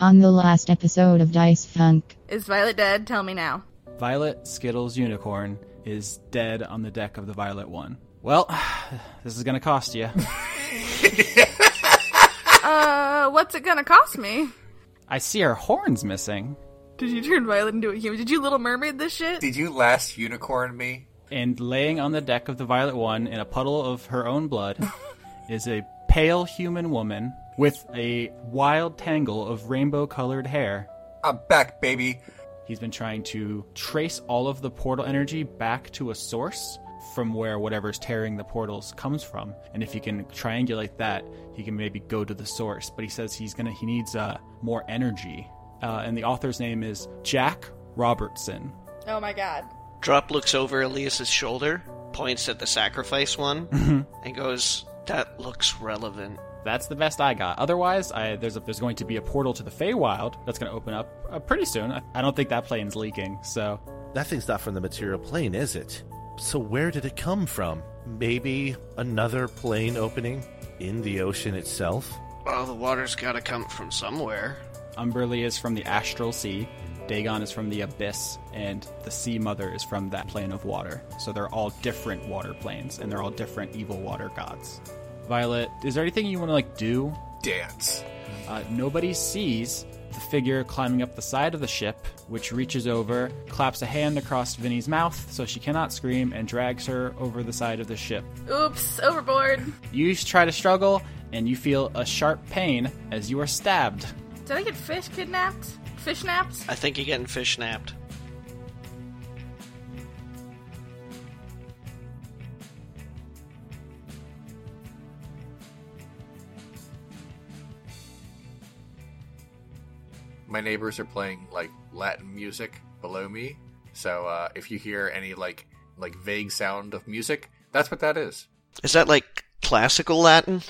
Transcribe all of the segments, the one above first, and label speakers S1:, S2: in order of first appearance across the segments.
S1: On the last episode of Dice Funk,
S2: Is Violet dead? Tell me now.
S3: Violet Skittles Unicorn is dead on the deck of the Violet One. Well, this is gonna cost you.
S2: Uh, what's it gonna cost me?
S3: I see her horns missing.
S2: Did you turn Violet into a human? Did you Little Mermaid this shit?
S4: Did you last unicorn me?
S3: And laying on the deck of the Violet One in a puddle of her own blood is a pale human woman with a wild tangle of rainbow colored hair.
S4: I'm back, baby.
S3: He's been trying to trace all of the portal energy back to a source from where whatever's tearing the portals comes from. And if he can triangulate that, he can maybe go to the source. But he says he's gonna he needs uh, more energy. Uh, and the author's name is Jack Robertson.
S2: Oh my god.
S5: Drop looks over Elias's shoulder, points at the sacrifice one, and goes, "That looks relevant."
S3: That's the best I got. Otherwise, I, there's a, there's going to be a portal to the Feywild that's going to open up uh, pretty soon. I, I don't think that plane's leaking. So
S6: That thing's not from the material plane, is it? So where did it come from? Maybe another plane opening in the ocean itself?
S5: Well, the water's gotta come from somewhere.
S3: Umberlee is from the astral sea, Dagon is from the abyss, and the Sea Mother is from that plane of water. So they're all different water planes, and they're all different evil water gods. Violet, is there anything you want to like do?
S4: Dance.
S3: Uh, nobody sees the figure climbing up the side of the ship, which reaches over, claps a hand across Vinny's mouth so she cannot scream, and drags her over the side of the ship.
S2: Oops, overboard.
S3: You try to struggle, and you feel a sharp pain as you are stabbed.
S2: Did I get fish kidnapped? Fish napped?
S5: I think you're getting fish snapped.
S4: My neighbors are playing like Latin music below me. So uh, if you hear any like like vague sound of music, that's what that is.
S5: Is that like classical Latin?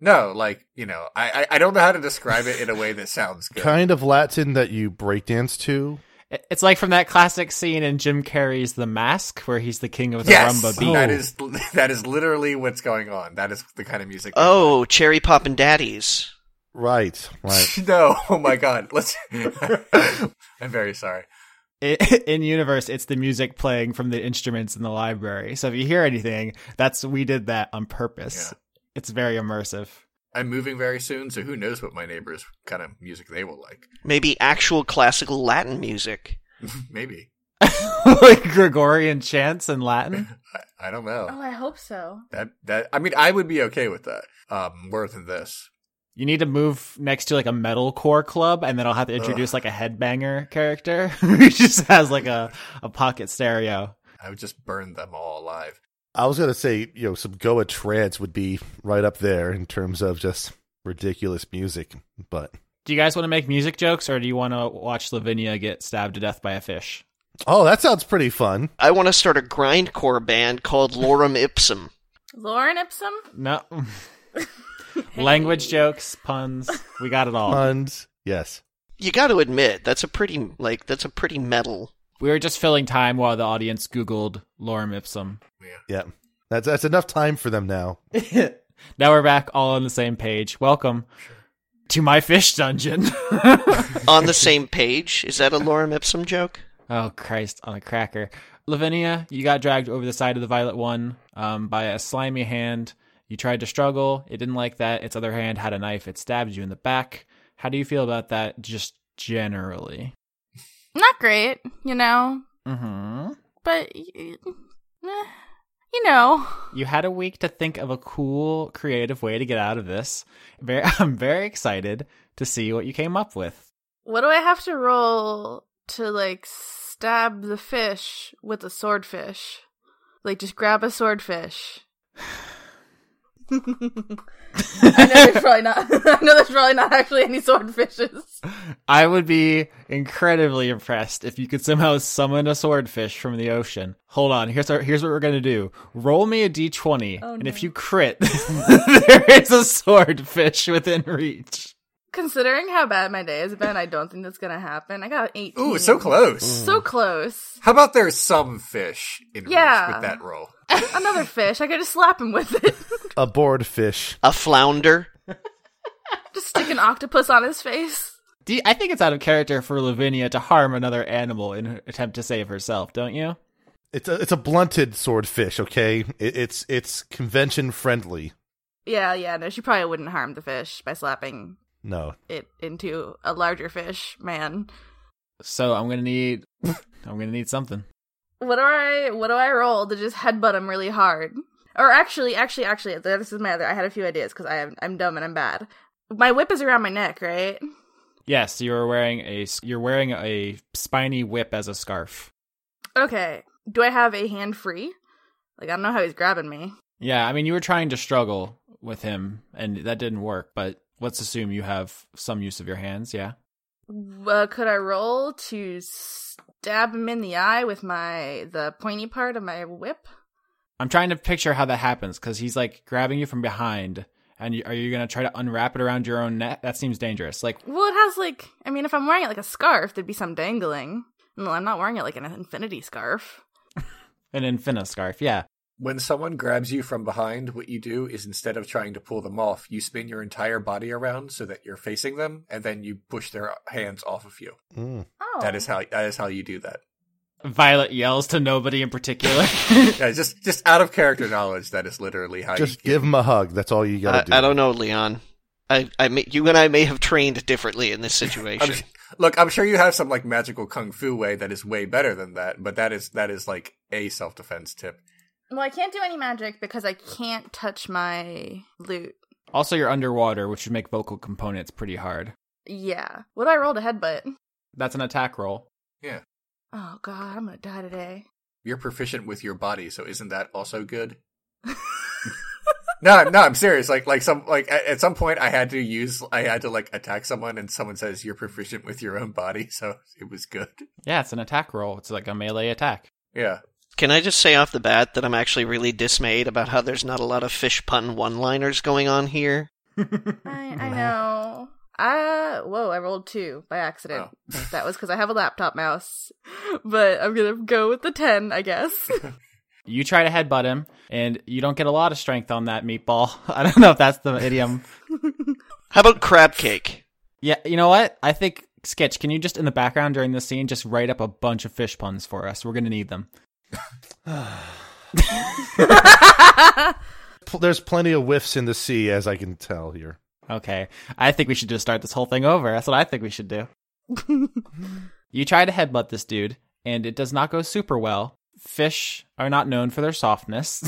S4: No, like you know, I I, I don't know how to describe it in a way that sounds good.
S6: Kind of Latin that you breakdance to?
S3: It- It's like from that classic scene in Jim Carrey's The Mask, where he's the king of the
S4: yes,
S3: rumba beat.
S4: that is that is literally what's going on. That is the kind of music.
S5: Oh, Cherry Poppin' Daddies.
S6: Right, right.
S4: no, oh my god. Let's. I'm very sorry.
S3: I- in universe, it's the music playing from the instruments in the library. So if you hear anything, that's we did that on purpose.
S4: Yeah.
S3: It's very immersive.
S4: I'm moving very soon, so who knows what my neighbors kind of music they will like.
S5: Maybe actual classical Latin music.
S4: Maybe
S3: like Gregorian chants in Latin.
S4: I, I don't know.
S2: Oh, I hope so.
S4: That that I mean, I would be okay with that. Um, more than this.
S3: You need to move next to like a metalcore club, and then I'll have to introduce like a headbanger character who just has like a, a pocket stereo.
S4: I would just burn them all alive.
S6: I was gonna say, you know, some Goa trance would be right up there in terms of just ridiculous music, but
S3: Do you guys want to make music jokes, or do you want to watch Lavinia get stabbed to death by a fish?
S6: oh, that sounds pretty fun.
S5: I want to start a grindcore band called Lorem Ipsum.
S2: Lauren Ipsum?
S3: No. Language jokes, puns, we got it all.
S6: Puns, yes.
S5: You got to admit that's a pretty like that's a pretty metal.
S3: We were just filling time while the audience Googled lorem ipsum.
S6: Yeah, that's that's enough time for them now.
S3: now we're back all on the same page. Welcome to my fish dungeon.
S5: On the same page, is that a Lorem Ipsum joke?
S3: oh Christ on a cracker. Lavinia, you got dragged over the side of the violet one um, by a slimy hand. You tried to struggle. It didn't like that. Its other hand had a knife. It stabbed you in the back. How do you feel about that just generally?
S2: Not great, you know,
S3: Mm-hmm.
S2: but eh, you know.
S3: You had a week to think of a cool, creative way to get out of this. Very, I'm very excited to see what you came up with.
S2: What do I have to roll to like stab the fish with a swordfish? Like just grab a swordfish. I know there's probably not. I know there's probably not actually any swordfishes.
S3: I would be incredibly impressed if you could somehow summon a swordfish from the ocean. Hold on, here's our, here's what we're gonna do. Roll me a d20,
S2: Oh,
S3: and
S2: no.
S3: if you crit, there is a swordfish within reach.
S2: Considering how bad my day has been, I don't think that's gonna happen. I got 18.
S4: Ooh, so close.
S2: So close.
S4: How about there's some fish in
S2: Yeah.
S4: reach with that roll?
S2: Another fish. I could just slap him with it.
S6: A bored fish.
S5: A flounder?
S2: just stick an octopus on his face.
S3: Do you- I think it's out of character for Lavinia to harm another animal in her attempt to save herself, don't you?
S6: It's a it's a blunted swordfish. Okay, it, it's it's convention friendly.
S2: Yeah, yeah, no, she probably wouldn't harm the fish by slapping
S6: No,
S2: it into a larger fish, man.
S3: So I'm gonna need I'm gonna need something.
S2: What do I what do I roll to just headbutt him really hard? Or actually, actually, actually, this is my other. I had a few ideas because I am I'm dumb and I'm bad. My whip is around my neck, right?
S3: Yes, you're wearing a you're wearing a spiny whip as a scarf.
S2: Okay. Do I have a hand free? Like I don't know how he's grabbing me.
S3: Yeah, I mean you were trying to struggle with him and that didn't work, but let's assume you have some use of your hands, yeah.
S2: Uh, could I roll to stab him in the eye with my the pointy part of my whip?
S3: I'm trying to picture how that happens cuz he's like grabbing you from behind and you, are you to try to unwrap it around your own neck? That seems dangerous. Like
S2: Well, it has like I mean, if I'm wearing it like a scarf, there'd be some dangling. No, I'm not wearing it like an infinity scarf.
S3: an infina scarf. Yeah.
S4: When someone grabs you from behind, what you do is instead of trying to pull them off, you spin your entire body around so that you're facing them, and then you push their hands off of you.
S6: Mm.
S2: Oh,
S4: That is how that is how you do that.
S3: Violet yells to nobody in particular.
S4: Yeah, just just out of character knowledge, that is literally how
S6: just
S4: you
S6: give him a hug. That's all you gotta do.
S5: I don't know, Leon. I, I may, you and I may have trained differently in this
S4: I'm,
S5: situation.
S4: look, I'm sure you have some like magical kung fu way that is way better than that, but that is that is like a self defense tip.
S2: Well, I can't do any magic because I can't touch my loot.
S3: also you're underwater, which would make vocal components pretty hard.
S2: Yeah. What do I roll to headbutt?
S3: That's an attack roll.
S4: Yeah,
S2: Oh god, I'm gonna die today.
S4: you're proficient with your body, so isn't that also good? No, no, I'm serious. Like, like some, like at, at some point, I had to use, I had to like attack someone, and someone says you're proficient with your own body, so it was good.
S3: Yeah, it's an attack roll. It's like a melee attack.
S4: Yeah,
S5: Can I just say off the bat that I'm actually really dismayed about how there's not a lot of fish pun one-liners going on here?
S2: I, I know. Uh, whoa, I rolled two by accident. That was because I have a laptop mouse. But I'm gonna go with the 10, I guess.
S3: You try to headbutt him, and you don't get a lot of strength on that meatball. I don't know if that's the idiom.
S5: How about crab cake?
S3: Yeah, you know what? I think Sketch, can you just in the background during this scene just write up a bunch of fish puns for us? We're gonna need them.
S6: Pl- There's plenty of whiffs in the sea, as I can tell here.
S3: Okay. I think we should just start this whole thing over. That's what I think we should do. you try to headbutt this dude, and it does not go super well. Fish are not known for their softness.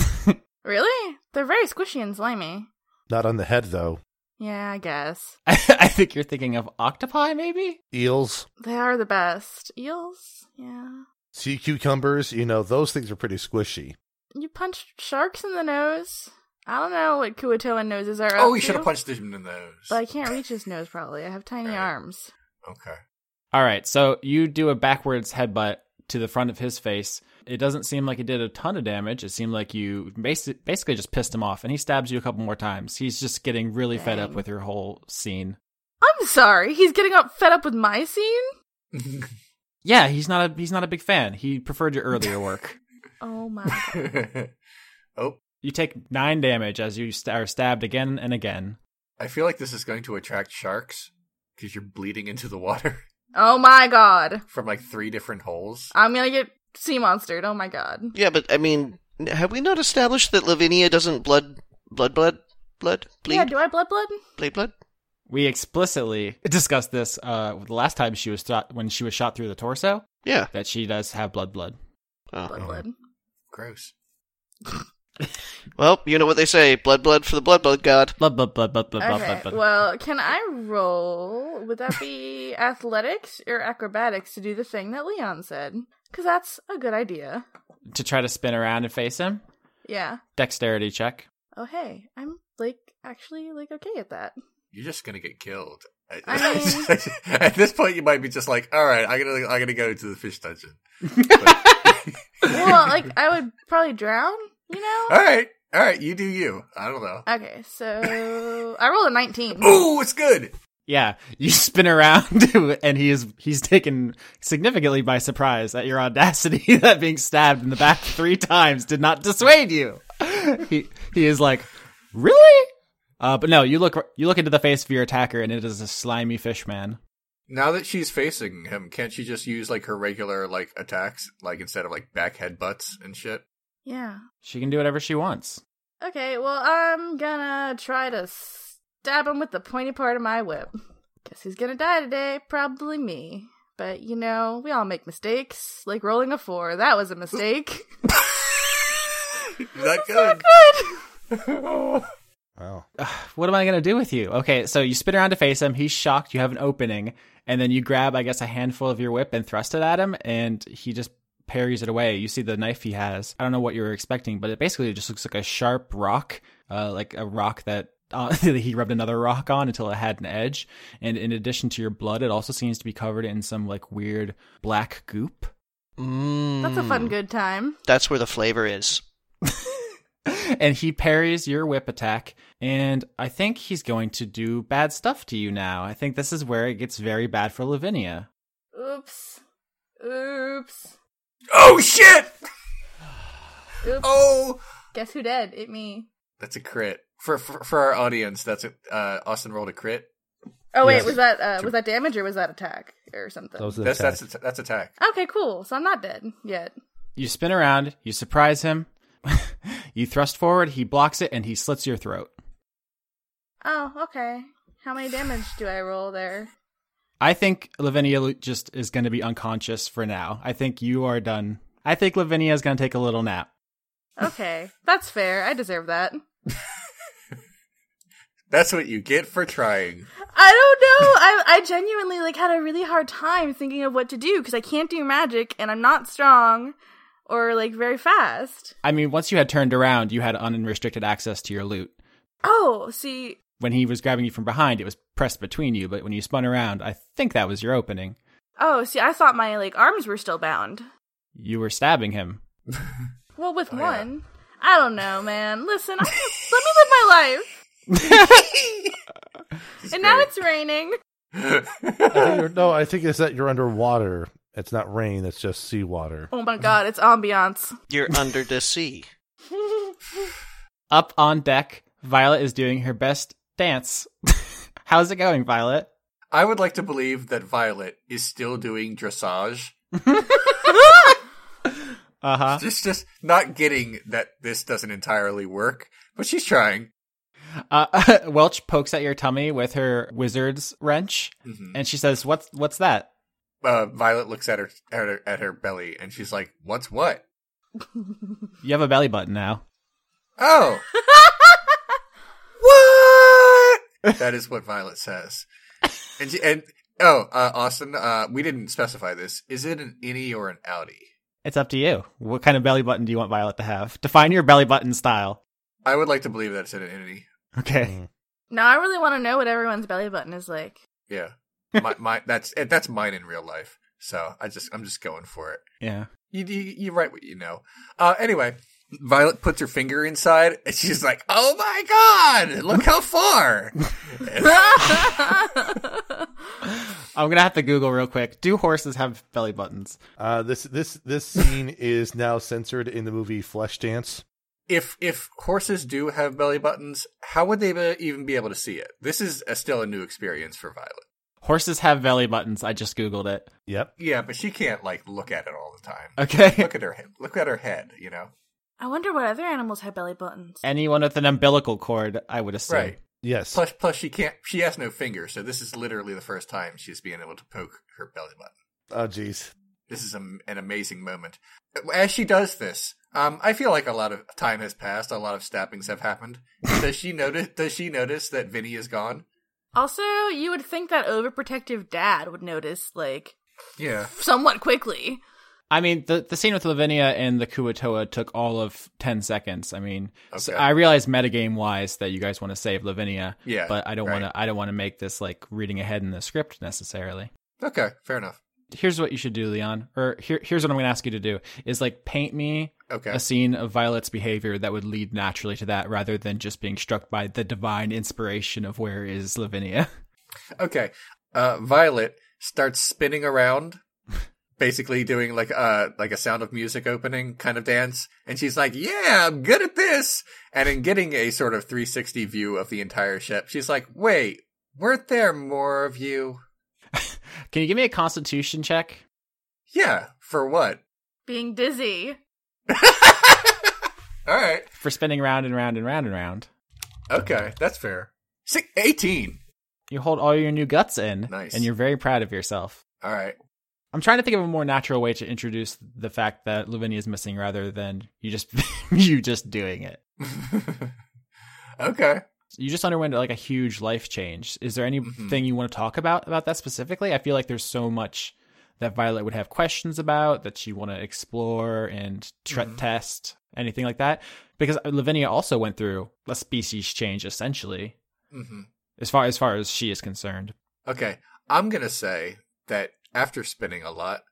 S2: really? They're very squishy and slimy.
S6: Not on the head though.
S2: Yeah, I guess.
S3: I think you're thinking of octopi, maybe?
S6: Eels,
S2: They are the best. Eels? Yeah.
S6: Sea cucumbers, you know, those things are pretty squishy.
S2: You punched sharks in the nose? I don't know what Kuo-toan noses are.
S4: Oh,
S2: up
S4: we should have punched him in the nose.
S2: But I can't reach his nose probably. I have tiny
S4: Right.
S2: arms.
S4: Okay.
S3: All right, so you do a backwards headbutt to the front of his face. It doesn't seem like it did a ton of damage. It seemed like you basi- basically just pissed him off, and he stabs you a couple more times. He's just getting really fed up with your whole scene.
S2: I'm sorry. He's getting up fed up with my scene?
S3: Yeah, he's not a he's not a big fan. He preferred your earlier work.
S2: Oh my god.
S4: oh,
S3: You take nine damage as you st- are stabbed again and again.
S4: I feel like this is going to attract sharks because you're bleeding into the water
S2: Oh my god.
S4: from like three different holes.
S2: I'm gonna get sea monstered. Oh my god.
S5: Yeah, but I mean, have we not established that Lavinia doesn't blood, blood, blood, blood, bleed,
S2: Yeah, do I blood blood?
S5: bleed, blood?
S3: We explicitly discussed this uh, the last time she was shot when she was shot through the torso
S5: Yeah.
S3: that she does have blood blood.
S5: Oh.
S2: Blood blood.
S4: Gross.
S5: Well, you know what they say: blood, blood for the blood, blood god.
S3: Blood blood blood blood blood blood
S2: Okay,
S3: blood. blood.
S2: well, can I roll? Would that be athletics or acrobatics to do the thing that Leon said? Because that's a good idea.
S3: to try to spin around and face him.
S2: Yeah.
S3: Dexterity check.
S2: Oh, hey, I'm like actually like okay at that.
S4: You're just gonna get killed.
S2: I mean-
S4: At this point, you might be just like, "All right, I'm gonna, I'm gonna go to the fish dungeon."
S2: Well, like I would probably drown. You know.
S4: all right, all right, you do you. I don't know.
S2: Okay, so I rolled a 19.
S4: Ooh, it's good.
S3: Yeah, you spin around and he is he's taken significantly by surprise at your audacity that being stabbed in the back three times did not dissuade you. He he is like, "Really?" Uh, but no, you look you look into the face of your attacker and it is a slimy fish man.
S4: Now that she's facing him, can't she just use like her regular like attacks, like instead of like back headbutts and shit?
S2: Yeah.
S3: She can do whatever she wants.
S2: Okay, well, I'm gonna try to stab him with the pointy part of my whip. Guess who's gonna die today? Probably me. But, you know, we all make mistakes. Like rolling a four. That was a mistake.
S4: Not good.
S2: Good!
S6: Wow.
S3: What am I going to do with you? Okay, so you spin around to face him. He's shocked. You have an opening. And then you grab, I guess, a handful of your whip and thrust it at him. And he just parries it away. You see the knife he has. I don't know what you were expecting, but it basically just looks like a sharp rock, uh, like a rock that uh, he rubbed another rock on until it had an edge. And in addition to your blood, it also seems to be covered in some like weird black goop.
S5: Mm.
S2: That's a fun, good time.
S5: That's where the flavor is.
S3: and he parries your whip attack. And I think he's going to do bad stuff to you now. I think this is where it gets very bad for Lavinia.
S2: Oops. Oops.
S4: Oh shit!
S2: Oops.
S4: Oh,
S2: Guess who dead? It me.
S4: that's a crit for for, for our audience. That's a uh, Austin rolled a crit.
S2: Oh wait,
S6: Yes.
S2: was that uh, was that damage or was that attack or something?
S6: That was an
S4: That's
S6: attack.
S4: that's that's attack.
S2: Okay, cool. So I'm not dead yet.
S3: You spin around, you surprise him, you thrust forward, he blocks it, and he slits your throat.
S2: Oh, okay. How many damage do I roll there?
S3: I think Lavinia just is going to be unconscious for now. I think you are done. I think Lavinia is going to take a little nap.
S2: Okay, that's fair. I deserve that.
S4: That's what you get for trying.
S2: I don't know. I I genuinely like had a really hard time thinking of what to do because I can't do magic and I'm not strong or like very fast.
S3: I mean, once you had turned around, you had unrestricted access to your loot.
S2: Oh, see,
S3: When he was grabbing you from behind, it was pressed between you, but when you spun around, I think that was your opening.
S2: oh, see, I thought my like arms were still bound.
S3: You were stabbing him.
S2: Well, with
S4: Oh, yeah.
S2: one, I don't know, man. Listen, I, let me live my life. and now it's raining.
S6: I no, I think it's that you're underwater. It's not rain. It's just seawater.
S2: Oh my god, it's ambiance.
S5: You're under the sea.
S3: Up on deck, Violet is doing her best dance. How's it going, Violet?
S4: I would like to believe that Violet is still doing dressage.
S3: Uh huh.
S4: Just just not getting that this doesn't entirely work, but she's trying.
S3: Uh, Welch pokes at your tummy with her wizard's wrench,
S4: Mhm.
S3: and she says, "What's what's that?"
S4: Uh, Violet looks at her, at her at her belly and she's like, "What's what?"
S3: You have a belly button now.
S4: Oh, what? that is what Violet says. And she, and oh, uh, Austin, uh, we didn't specify this. Is it an innie or an outie?
S3: It's up to you. What kind of belly button do you want Violet to have? Define your belly button style.
S4: I would like to believe that it's an innie.
S3: Okay.
S6: Mm.
S2: now I really want to know what everyone's belly button is like.
S4: Yeah, my, my that's eh, that's mine in real life. So I just I'm just going for it.
S3: Yeah.
S4: You you, you write what you know. Uh, anyway, Violet puts her finger inside and she's like, "Oh my god, look how far!"
S3: I'm gonna have to Google real quick. Do horses have belly buttons?
S6: Uh, this this this scene is now censored in the movie Flashdance.
S4: if if horses do have belly buttons, how would they be, even be able to see it? This is a, still a new experience for Violet.
S3: Horses have belly buttons. I just Googled it.
S6: Yep.
S4: Yeah, but she can't like look at it all the time.
S3: Okay.
S4: Look at her head. Look at her head. You know.
S2: I wonder what other animals have belly buttons.
S3: Anyone with an umbilical cord, I would assume.
S4: Right.
S6: Yes.
S4: Plus, plus she can't. She has no fingers, so this is literally the first time she's being able to poke her belly button.
S6: Oh, jeez.
S4: This is a, an amazing moment. As she does this, um, I feel like a lot of time has passed. A lot of stabbings have happened. does she notice? Does she notice that Vinny is gone?
S2: Also, you would think that overprotective dad would notice, like,
S4: Yeah.
S2: somewhat quickly.
S3: I mean, the the scene with Lavinia and the Kuo-toa took all of ten seconds. I mean, so I realize metagame wise that you guys want to save Lavinia,
S4: Yeah.
S3: but I don't
S4: right.
S3: want to. I don't want to make this like reading ahead in the script necessarily.
S4: Okay, fair enough.
S3: Here's what you should do, Leon, or here, here's what I'm going to ask you to do: is like paint me
S4: Okay.
S3: a scene of Violet's behavior that would lead naturally to that, rather than just being struck by the divine inspiration of where is Lavinia.
S4: Okay. Uh, Violet starts spinning around, basically doing like uh like a Sound of Music opening kind of dance, and she's like, "Yeah, I'm good at this." And in getting a sort of 360 view of the entire ship, she's like, "Wait, weren't there more of you?"
S3: Can you give me a constitution check?
S4: Yeah, for what?
S2: Being dizzy.
S4: All right.
S3: For spinning round and round and round and round.
S4: Okay, that's fair. Six, 18.
S3: You hold all your new guts in.
S4: Nice.
S3: And you're very proud of yourself.
S4: All right.
S3: I'm trying to think of a more natural way to introduce the fact that Lavinia is missing rather than you just you just doing it.
S4: okay.
S3: You just underwent like a huge life change. Is there anything
S4: Mhm.
S3: you want to talk about about that specifically? I feel like there's so much that Violet would have questions about that she want to explore and tre-
S4: Mhm.
S3: test anything like that because Lavinia also went through a species change essentially
S4: hmm
S3: as far as far as she is concerned.
S4: Okay. I'm going to say that after spinning a lot,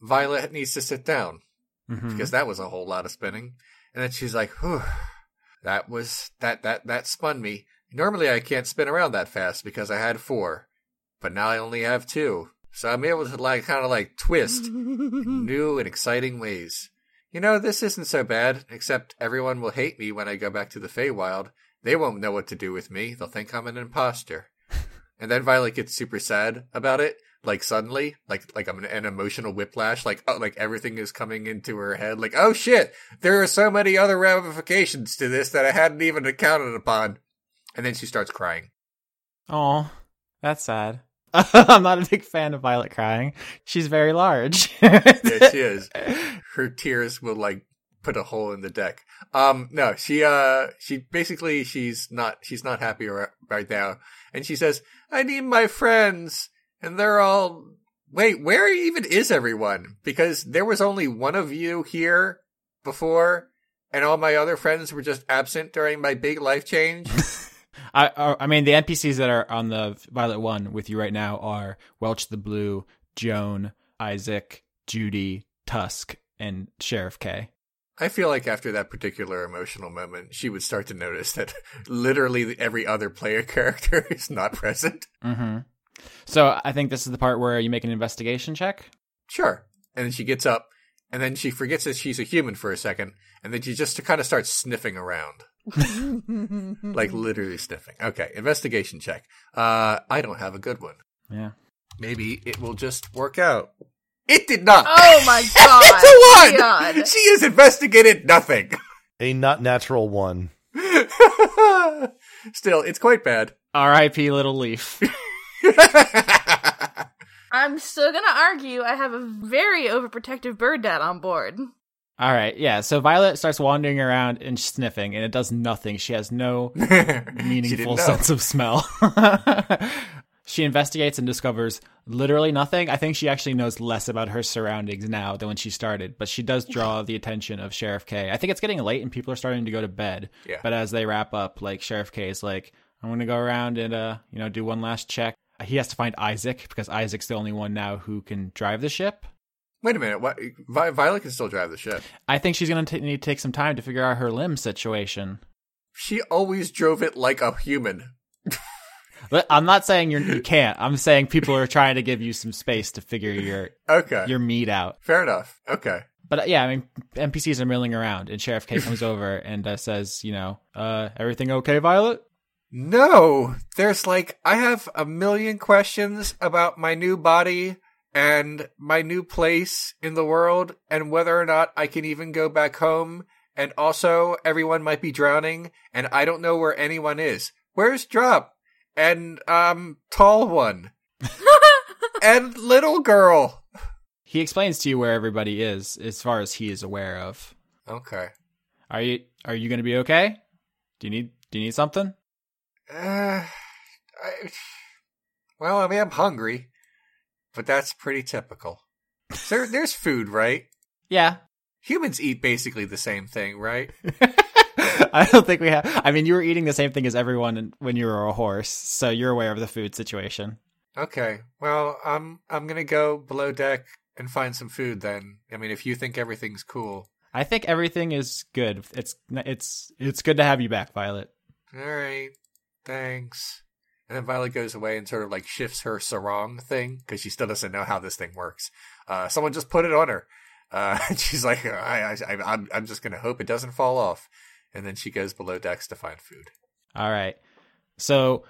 S4: Violet needs to sit down
S3: Mhm.
S4: because that was a whole lot of spinning. And then she's like, whew, that was, that, that, that spun me. Normally I can't spin around that fast because I had four, but now I only have two. So I'm able to like, kind of like twist in new and exciting ways. You know, this isn't so bad, except everyone will hate me when I go back to the Feywild. They won't know what to do with me. They'll think I'm an imposter. and then Violet gets super sad about it, like suddenly, like like an, an emotional whiplash, like oh, like everything is coming into her head, like oh shit, there are so many other ramifications to this that I hadn't even accounted upon. And then she starts crying.
S3: Oh, that's sad. I'm not a big fan of Violet crying. She's very large.
S4: Yeah, she is. her tears will like put a hole in the deck. Um, no, she, uh, she basically, she's not, she's not happy ri- right now. And she says, I need my friends. And they're all, wait, where even is everyone? Because there was only one of you here before and all my other friends were just absent during my big life change.
S3: I, I I mean, the NPCs that are on the Violet One with you right now are Welch the Blue, Joan, Isaac, Judy, Tusk, and Sheriff K.
S4: I feel like after that particular emotional moment, she would start to notice that literally every other player character is not present.
S3: Mm-hmm. So I think this is the part where you make an investigation check.
S4: Sure. And then she gets up, and then she forgets that she's a human for a second, and then she just kind of starts sniffing around. like literally sniffing. Okay, investigation check. Uh, I don't have a good one.
S3: Yeah.
S4: Maybe it will just work out. It did not.
S2: Oh my god.
S4: it's a one.
S2: God.
S4: She has investigated nothing.
S6: A not natural one.
S4: Still, it's quite bad.
S3: R.I.P. Little Leaf.
S2: I'm still gonna argue I have a very overprotective bird dad on board.
S3: All right, yeah. So Violet starts wandering around and sniffing, and it does nothing. She has no meaningful sense of smell. she investigates and discovers literally nothing. I think she actually knows less about her surroundings now than when she started, but she does draw the attention of Sheriff K. I think it's getting late and people are starting to go to bed.
S4: Yeah.
S3: But as they wrap up, like Sheriff K is like, I'm gonna go around and uh, you know, do one last check. He has to find Isaac because Isaac's the only one now who can drive the ship.
S4: Wait a minute. What? Vi- Violet can still drive the ship.
S3: I think she's gonna t- need to take some time to figure out her limb situation.
S4: She always drove it like a human.
S3: I'm not saying you're, you can't. I'm saying people are trying to give you some space to figure your
S4: Okay.
S3: your meat out.
S4: Fair enough. Okay.
S3: But yeah, I mean, NPCs are milling around, and Sheriff K comes over and uh, says, you know, uh, everything okay, Violet?
S4: No, there's like, I have a million questions about my new body and my new place in the world and whether or not I can even go back home. And also, everyone might be drowning and I don't know where anyone is. Where's Drop? And, um, Tall One? and Little Girl?
S3: He explains to you where everybody is, as far as he is aware of.
S4: Okay.
S3: Are you are you going to be okay? Do you need do you need something?
S4: Uh, I, well, I mean, I'm hungry, but that's pretty typical. There, there's food, right?
S3: Yeah.
S4: Humans eat basically the same thing, right?
S3: I don't think we have. I mean, you were eating the same thing as everyone when you were a horse, so you're aware of the food situation.
S4: Okay. Well, I'm I'm gonna go below deck and find some food. Then, I mean, if you think everything's cool,
S3: I think everything is good. It's it's it's good to have you back, Violet.
S4: all right. Thanks. And then Violet goes away and sort of like shifts her sarong thing because she still doesn't know how this thing works. Uh, someone just put it on her. Uh, and she's like, I, I, I'm, I'm just gonna hope it doesn't fall off. And then she goes below decks to find food.
S3: All right. So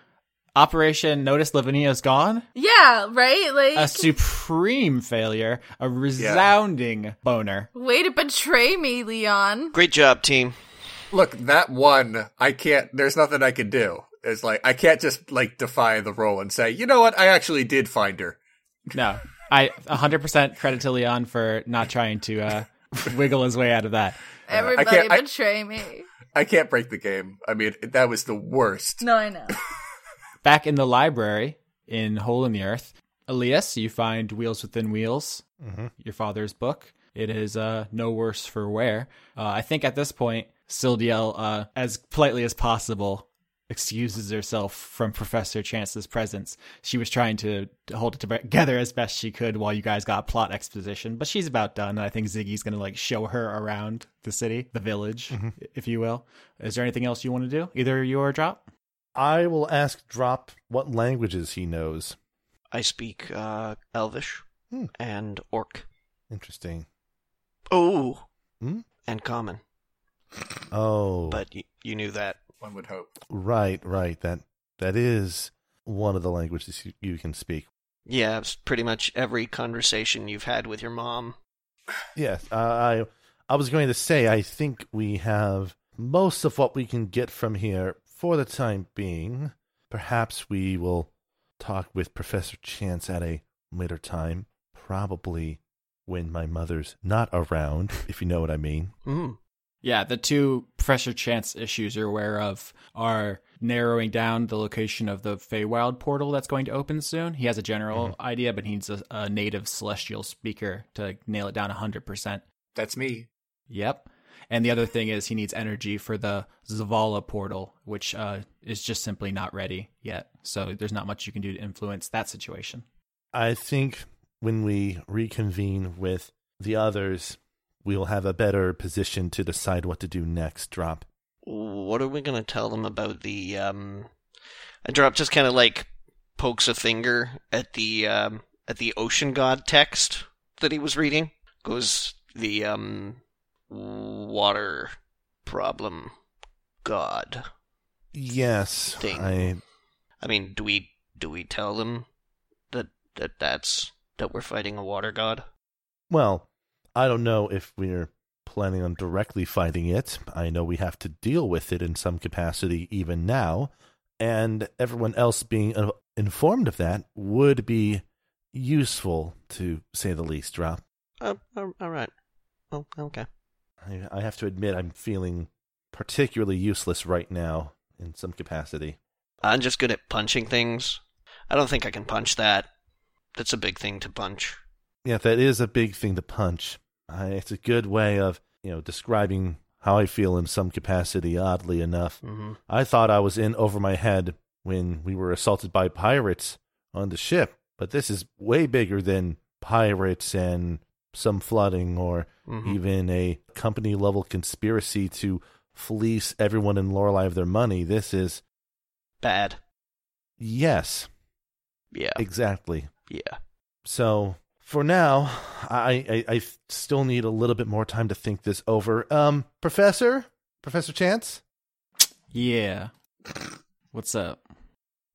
S3: Operation Notice Lavinia's gone.
S2: Yeah, right? Like,
S3: A supreme failure. A resounding boner.
S2: way to betray me, Leon.
S5: Great job, team.
S4: Look, that one, I can't, there's nothing I can do. It's like, I can't just, like, defy the role and say, you know what, I actually did find her.
S3: No, I 100% credit to Leon for not trying to uh, wiggle his way out of that.
S2: Everybody
S4: can't- I-
S2: betray me.
S4: I can't break the game. I mean, that was the worst.
S2: No, I know.
S3: Back in the library in Hole in the Earth, Elias, you find Wheels Within Wheels, your father's book. It is uh, no worse for wear. Uh, I think at this point, Sildiel, uh, as politely as possible, excuses herself from Professor Chance's presence. She was trying to to hold it together as best she could while you guys got plot exposition, but she's about done. And I think Ziggy's going to like show her around the city, the village, if you will. Is there anything else you want to do? Either you or Drop?
S6: I will ask Drop what languages he knows.
S5: I speak uh, Elvish
S6: Hmm.
S5: and Orc.
S6: Interesting.
S5: Oh,
S6: Hmm?
S5: and Common.
S6: Oh,
S5: But y- you knew that.
S4: One would hope.
S6: right, right. That that is one of the languages you, you can speak.
S5: Yeah, it's pretty much every conversation you've had with your mom.
S6: Yes, uh, I I was going to say I think we have most of what we can get from here for the time being. Perhaps we will talk with Professor Chance at a later time, probably when my mother's not around, if you know what I mean.
S5: Mm.
S3: Yeah, the two Professor Chance issues you're aware of are narrowing down the location of the Feywild portal that's going to open soon. He has a general idea, but he needs a, a native celestial speaker to nail it down 100%.
S4: That's me.
S3: Yep. And the other thing is he needs energy for the Zavala portal, which uh, is just simply not ready yet. So there's not much you can do to influence that situation.
S6: I think when we reconvene with the others, we'll have a better position to decide what to do next. Drop.
S5: What are we gonna tell them about the um? And Drop just kind of like pokes a finger at the um at the ocean god text that he was reading. Goes the um water problem god.
S6: Yes,
S5: Thing.
S6: I
S5: I mean, do we do we tell them that that that's that we're fighting a water god?
S6: Well, I don't know if we're planning on directly fighting it. I know we have to deal with it in some capacity even now, and everyone else being uh, informed of that would be useful, to say the least, Rob.
S5: Oh, all right. Oh, okay.
S6: I, I have to admit, I'm feeling particularly useless right now in some capacity.
S5: I'm just good at punching things. I don't think I can punch that. That's a big thing to punch.
S6: Yeah, that is a big thing to punch. I, it's a good way of, you know, describing how I feel in some capacity, oddly enough.
S5: hmm
S6: I thought I was in over my head when we were assaulted by pirates on the ship, but this is way bigger than pirates and some flooding or
S5: hmm
S6: even a company level conspiracy to fleece everyone in Lorelei of their money. This is,
S5: Bad.
S6: yes,
S5: Yeah.
S6: exactly.
S5: Yeah.
S6: So for now, I, I I still need a little bit more time to think this over. Um, Professor, Professor Chance,
S3: Yeah. What's up?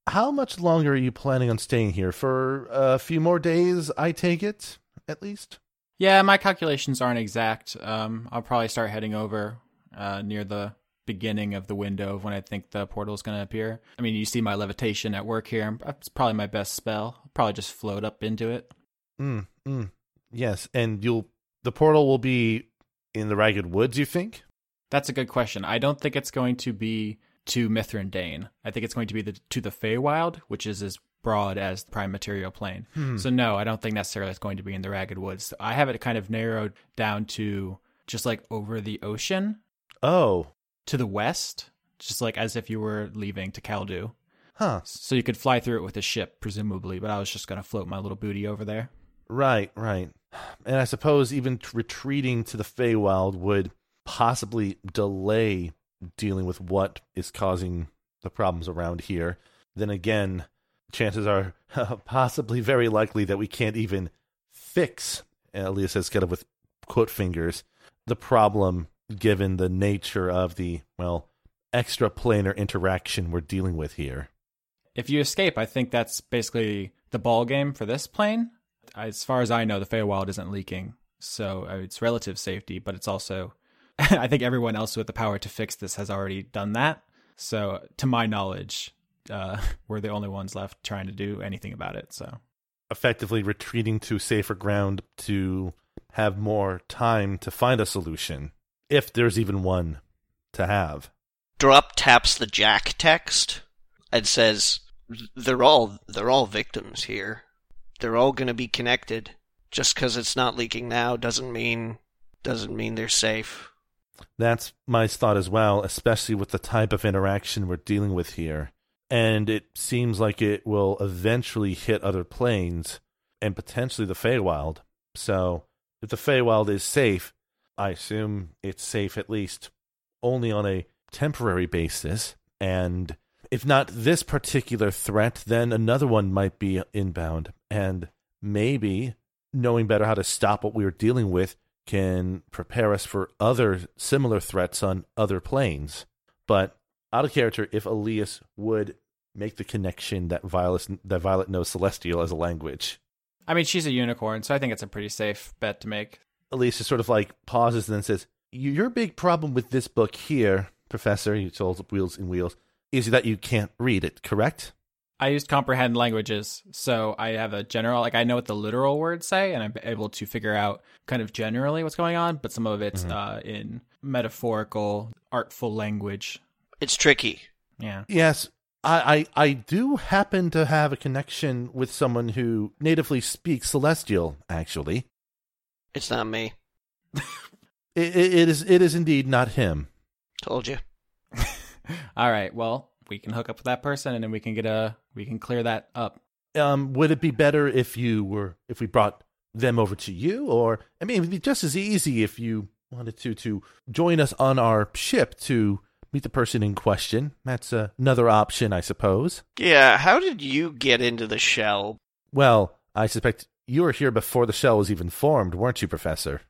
S6: how much longer are you planning on staying here? For a few more days, I take it, at least.
S3: Yeah, my calculations aren't exact. Um, I'll probably start heading over uh, near the beginning of the window of when I think the portal is going to appear. I mean, you see my levitation at work here. It's probably my best spell. I'll probably just float up into it.
S6: Mm, mm. Yes, and you'll the portal will be in the Ragged Woods. You think?
S3: That's a good question. I don't think it's going to be to Mithrin Dane. I think it's going to be the, to the Feywild, which is as broad as the prime material plane.
S6: Hmm.
S3: So no, I don't think necessarily it's going to be in the Ragged Woods. I have it kind of narrowed down to just like over the ocean
S6: Oh,
S3: to the west, just like as if you were leaving to Kaldu.
S6: huh.
S3: So you could fly through it with a ship, presumably, but I was just going to float my little booty over there.
S6: Right, right. And I suppose even retreating to the Feywild would possibly delay dealing with what is causing the problems around here. Then again, chances are possibly very likely that we can't even fix, uh, Leah says kind of with quote fingers, the problem given the nature of the, well, extraplanar interaction we're dealing with here.
S3: if you escape, I think that's basically the ball game for this plane. As far as I know, the Feywild isn't leaking, so uh, it's relative safety. But it's also, I think everyone else with the power to fix this has already done that. So, to my knowledge, uh, we're the only ones left trying to do anything about it. So,
S6: Effectively retreating to safer ground to have more time to find a solution, if there's even one to have.
S5: Drop taps the Jack text and says, "They're all they're all victims here. They're all going to be connected. Just because it's not leaking now doesn't mean doesn't mean they're safe."
S6: That's my thought as well, especially with the type of interaction we're dealing with here. And it seems like it will eventually hit other planes and potentially the Feywild. So, if the Feywild is safe, I assume it's safe at least only on a temporary basis. And if not this particular threat, then another one might be inbound. And maybe knowing better how to stop what we are dealing with can prepare us for other similar threats on other planes. But out of character, if Elias would make the connection that Violet that Violet knows Celestial as a language.
S3: I mean, she's a unicorn, so I think it's a pretty safe bet to make.
S6: Elias just sort of like pauses and then says, Your big problem with this book here, Professor, you told Wheels and Wheels, is that you can't read it, correct?
S3: I used comprehend languages, so I have a general, like I know what the literal words say, and I'm able to figure out kind of generally what's going on. But some of it's
S6: Mhm.
S3: uh, in metaphorical, artful language.
S5: It's tricky.
S3: Yeah,
S6: Yes, I, I, I do happen to have a connection with someone who natively speaks Celestial, actually.
S5: It's not me.
S6: It, it, it is it is indeed not him.
S5: Told you.
S3: All right. Well, we can hook up with that person, and then we can get a we can clear that up.
S6: Um, would it be better if you were if we brought them over to you, or I mean, it would be just as easy if you wanted to to join us on our ship to meet the person in question. That's uh, another option, I suppose.
S5: Yeah, how did you get into the shell?
S6: Well, I suspect you were here before the shell was even formed, weren't you, Professor?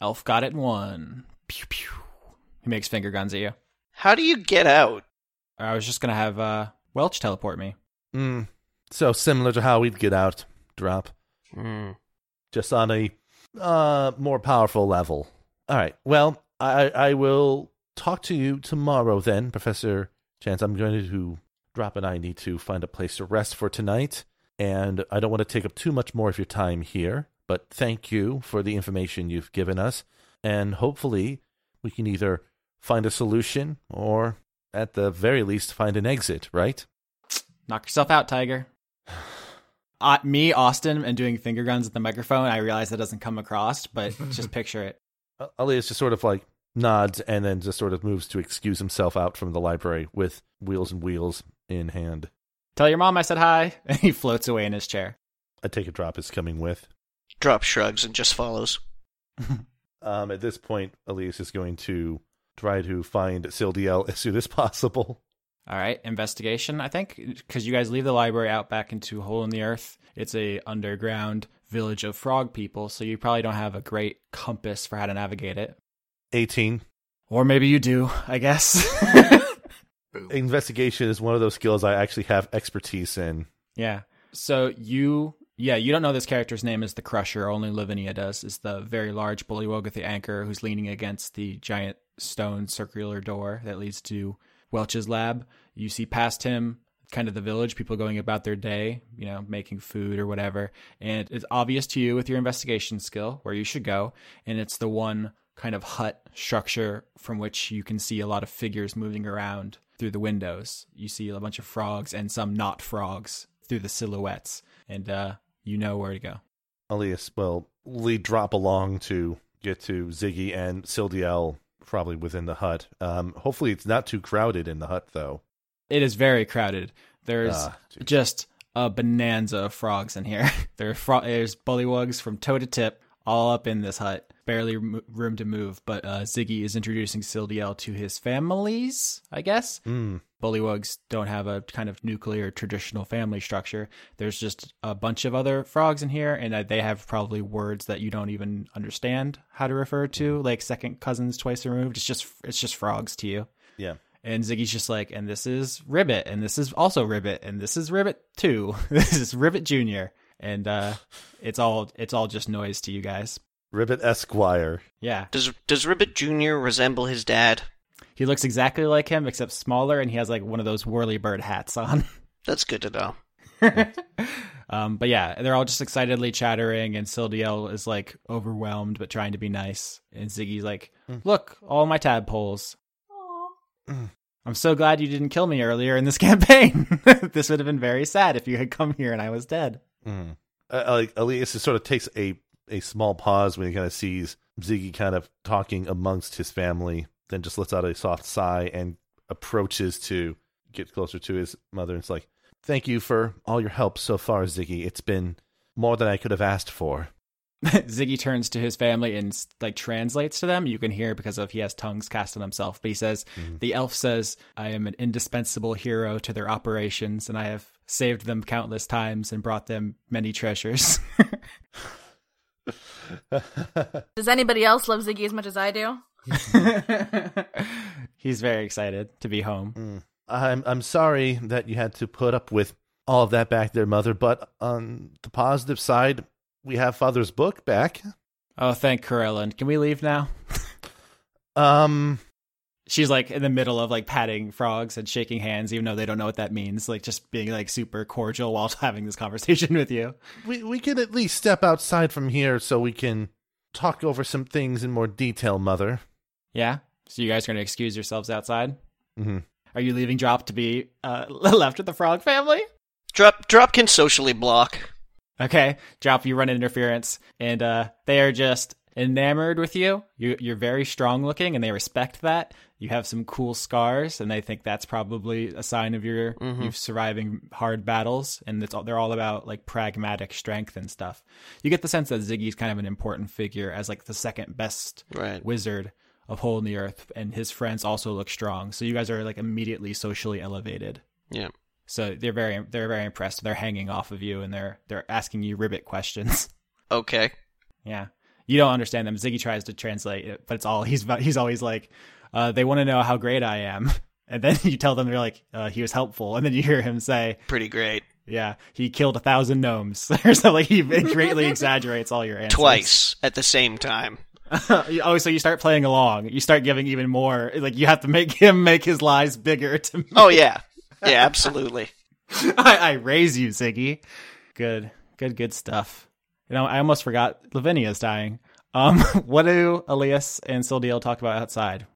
S3: Elf got it in one. Pew pew. He makes finger guns at you.
S5: How do you get out?
S3: I was just gonna have uh, Welch teleport me.
S6: Mm, so similar to how we'd get out, drop,
S5: Hmm.
S6: just on a uh, more powerful level. All right. Well, I I will talk to you tomorrow then, Professor Chance. I'm going to drop and I need to find a place to rest for tonight, and I don't want to take up too much more of your time here. But thank you for the information you've given us, and hopefully we can either find a solution or, at the very least, find an exit. Right?
S3: Knock yourself out, Tiger. Uh, me, Austin, and doing finger guns at the microphone. I realize that doesn't come across, but just picture it.
S6: Uh, Elias just sort of like nods and then just sort of moves to excuse himself out from the library with wheels and wheels in hand.
S3: Tell your mom I said hi. And he floats away in his chair.
S6: I take a drop is coming with.
S5: Drop shrugs and just follows.
S6: Um, at this point, Elias is going to try to find Sildiel as soon as possible.
S3: All right, investigation. I think because you guys leave the library out back into hole in the earth. It's a underground village of frog people, so you probably don't have a great compass for how to navigate it.
S6: 18.
S3: Or maybe you do. I guess.
S6: Investigation is one of those skills I actually have expertise in.
S3: Yeah. So you, yeah, you don't know this character's name is the Crusher. Only Lavinia does. Is the very large bullywug with the anchor who's leaning against the giant stone circular door that leads to Welch's lab. You see past him, kind of the village, people going about their day, you know, making food or whatever. And it's obvious to you with your investigation skill where you should go. And it's the one kind of hut structure from which you can see a lot of figures moving around through the windows. You see a bunch of frogs and some not frogs through the silhouettes, and uh, you know where to go.
S6: Elias will lead drop along to get to Ziggy and Sildiel, probably within the hut. Um, hopefully, it's not too crowded in the hut, though.
S3: It is very crowded. There's
S6: Ah,
S3: just a bonanza of frogs in here. there are fro- there's bullywugs from toe to tip, all up in this hut. Barely room to move, but uh, Ziggy is introducing Sildiel to his families, I guess.
S6: Mm.
S3: Bullywugs don't have a kind of nuclear traditional family structure. There's just a bunch of other frogs in here, and uh, they have probably words that you don't even understand how to refer to, like second cousins twice removed. It's just it's just frogs to you.
S6: Yeah.
S3: And Ziggy's just like, and this is Ribbit, and this is also Ribbit, and this is Ribbit too. this is Ribbit Junior, and uh, it's all it's all just noise to you guys.
S6: Ribbit Esquire.
S3: Yeah,
S5: Does does Ribbit Junior resemble his dad?
S3: he looks exactly like him except smaller, and he has like one of those whirly bird hats on.
S5: That's good to know.
S3: um, but yeah, they're all just excitedly chattering, and Sildiel is like overwhelmed but trying to be nice, and Ziggy's like, "Look, all my tadpoles." I'm so glad you didn't kill me earlier in this campaign. this would have been very sad if you had come here and I was dead.
S6: Mm. Uh, like Elias just sort of takes a a small pause when he kind of sees Ziggy kind of talking amongst his family, then just lets out a soft sigh and approaches to get closer to his mother. And it's like, "Thank you for all your help so far, Ziggy. It's been more than I could have asked for."
S3: Ziggy turns to his family and like translates to them. You can hear because of he has tongues cast on himself. But he says, mm-hmm. "The elf says I am an indispensable hero to their operations, and I have saved them countless times and brought them many treasures."
S2: Does anybody else love Ziggy as much as I do?
S3: He's very excited to be home.
S6: I'm I'm sorry that you had to put up with all of that back there, mother. But on the positive side, we have father's book back.
S3: Oh, thank Corellon. Can we leave now?
S6: Um,
S3: She's like in the middle of like patting frogs and shaking hands, even though they don't know what that means. Like just being like super cordial while having this conversation with you.
S6: we we can at least step outside from here so we can talk over some things in more detail, mother.
S3: Yeah. So you guys are gonna excuse yourselves outside.
S6: hmm
S3: Are you leaving Drop to be uh, left with the frog family?
S5: Drop Drop can socially block.
S3: Okay, Drop, you run interference, and uh, they are just enamored with you. you. You're very strong looking, and they respect that. You have some cool scars, and they think that's probably a sign of your mm-hmm. you surviving hard battles. And it's all, they're all about like pragmatic strength and stuff. You get the sense that Ziggy's kind of an important figure as like the second best
S5: Right.
S3: wizard of Hole in the Earth, and his friends also look strong. So you guys are like immediately socially elevated.
S5: Yeah.
S3: So they're very they're very impressed. They're hanging off of you and they're they're asking you ribbit questions.
S5: Okay.
S3: yeah, you don't understand them. Ziggy tries to translate it, but it's all he's he's always like, uh, they want to know how great I am, and then you tell them they're like, uh, he was helpful, and then you hear him say,
S5: Pretty great.
S3: yeah, he killed a thousand gnomes or something. Like he greatly exaggerates all your answers
S5: Twice at the same time.
S3: oh, so you start playing along. You start giving even more. Like you have to make him make his lies bigger to
S5: Oh yeah. Yeah, absolutely.
S3: I, I raise you, Ziggy. Good, good, good stuff. You know, I almost forgot Lavinia's dying. Um, what do Elias and Sildiel talk about outside?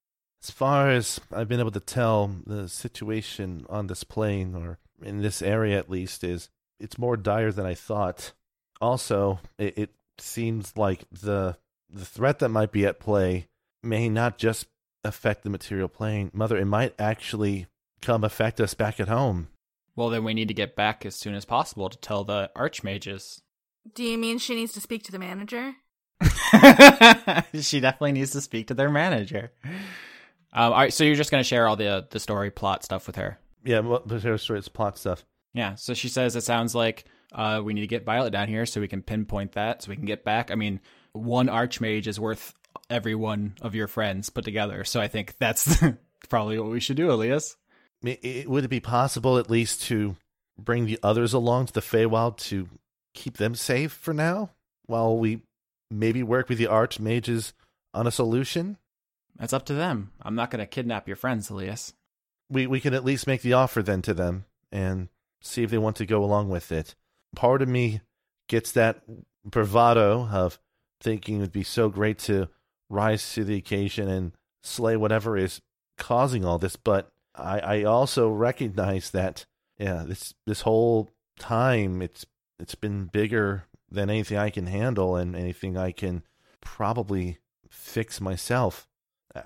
S6: As far as I've been able to tell, the situation on this plane, or in this area at least, is it's more dire than I thought. Also, it, it seems like the the threat that might be at play may not just affect the material plane. Mother, it might actually come affect us back at home.
S3: Well, then we need to get back as soon as possible to tell the archmages.
S2: Do you mean she needs to speak to the manager?
S3: she definitely needs to speak to their manager. Um, all right, so you're just going to share all the the story plot stuff with her.
S6: Yeah, well, but here's it's plot stuff.
S3: Yeah, so she says it sounds like uh, we need to get Violet down here so we can pinpoint that, so we can get back. I mean, one archmage is worth every one of your friends put together, so I think that's probably what we should do, Elias.
S6: It, would it be possible at least to bring the others along to the Feywild to keep them safe for now, while we maybe work with the archmages on a solution?
S3: That's up to them. I'm not going to kidnap your friends, Elias.
S6: We we can at least make the offer then to them and see if they want to go along with it. Part of me gets that bravado of thinking it'd be so great to rise to the occasion and slay whatever is causing all this, but I, I also recognize that yeah, this this whole time it's it's been bigger than anything I can handle and anything I can probably fix myself.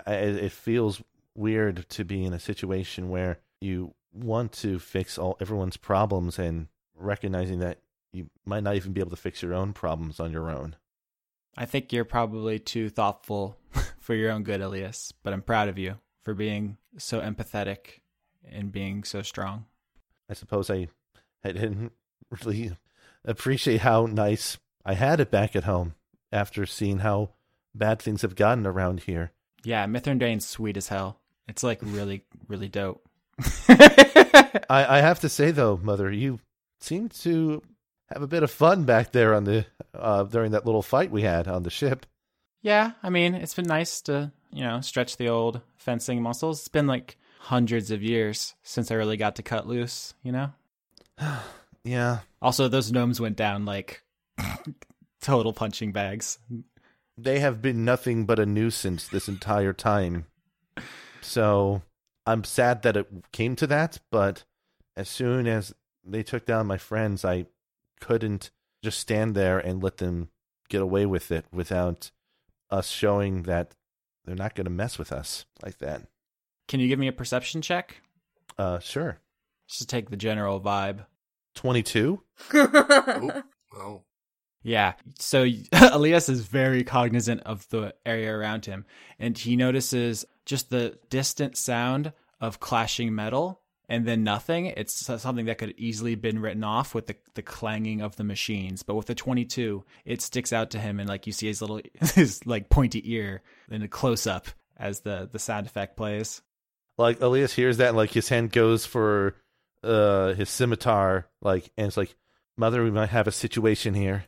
S6: I, it feels weird to be in a situation where you want to fix all everyone's problems and recognizing that you might not even be able to fix your own problems on your own.
S3: I think you're probably too thoughtful for your own good, Elias, but I'm proud of you for being so empathetic and being so strong.
S6: I suppose I I didn't really appreciate how nice I had it back at home after seeing how bad things have gotten around here.
S3: Yeah, Mithrindane's sweet as hell. It's like really, really dope.
S6: I, I have to say though, Mother, you seem to have a bit of fun back there on the uh, during that little fight we had on the ship.
S3: Yeah, I mean, it's been nice to, you know, stretch the old fencing muscles. It's been like hundreds of years since I really got to cut loose, you know?
S6: Yeah,
S3: Also, those gnomes went down like total punching bags.
S6: They have been nothing but a nuisance this entire time. So I'm sad that it came to that, but as soon as they took down my friends, I couldn't just stand there and let them get away with it without us showing that they're not going to mess with us like that.
S3: Can you give me a perception check?
S6: Uh, sure.
S3: Just to take the general vibe.
S6: 22?
S4: Oop. Oh.
S3: Yeah. So Elias is very cognizant of the area around him, and he notices just the distant sound of clashing metal and then nothing. It's something that could easily been written off with the, the clanging of the machines. But with the 22, it sticks out to him, and like you see his little, his like pointy ear in a close up as the, the sound effect plays.
S6: Like Elias hears that and like his hand goes for uh his scimitar like and it's like mother we might have a situation here.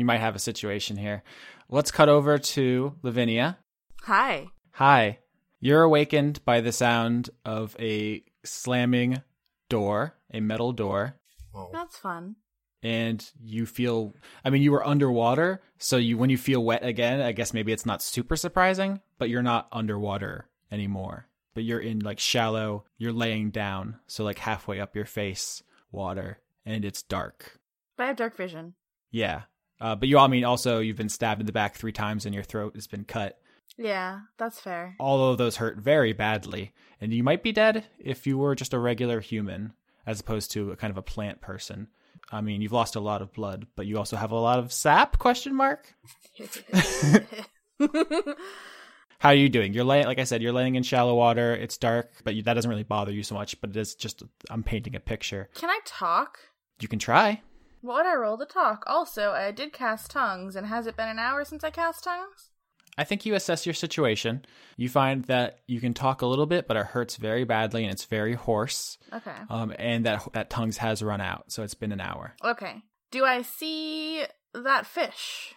S3: You might have a situation here. Let's cut over to Lavinia.
S2: Hi.
S3: Hi. You're awakened by the sound of a slamming door, a metal door,
S4: Oh.
S2: That's fun.
S3: and you feel I mean you were underwater, so you when you feel wet again, I guess maybe it's not super surprising, but you're not underwater anymore. But you're in like shallow, you're laying down, so like halfway up your face, water, and it's dark.
S2: But I have dark vision.
S3: Yeah. Uh, but you all I mean also you've been stabbed in the back three times and your throat has been cut.
S2: Yeah, that's fair.
S3: all of those hurt very badly, and you might be dead if you were just a regular human as opposed to a kind of a plant person. I mean, you've lost a lot of blood, but you also have a lot of sap? Question mark. How are you doing? You're laying, like I said, you're laying in shallow water. It's dark, but you, that doesn't really bother you so much. But it is just I'm painting a picture.
S2: Can I talk?
S3: You can try.
S2: What would I roll to talk? Also, I did cast tongues, and has it been an hour since I cast tongues?
S3: I think you assess your situation. You find that you can talk a little bit, but it hurts very badly and it's very hoarse.
S2: Okay.
S3: Um, and that that tongues has run out, so it's been an hour.
S2: Okay. Do I see that fish?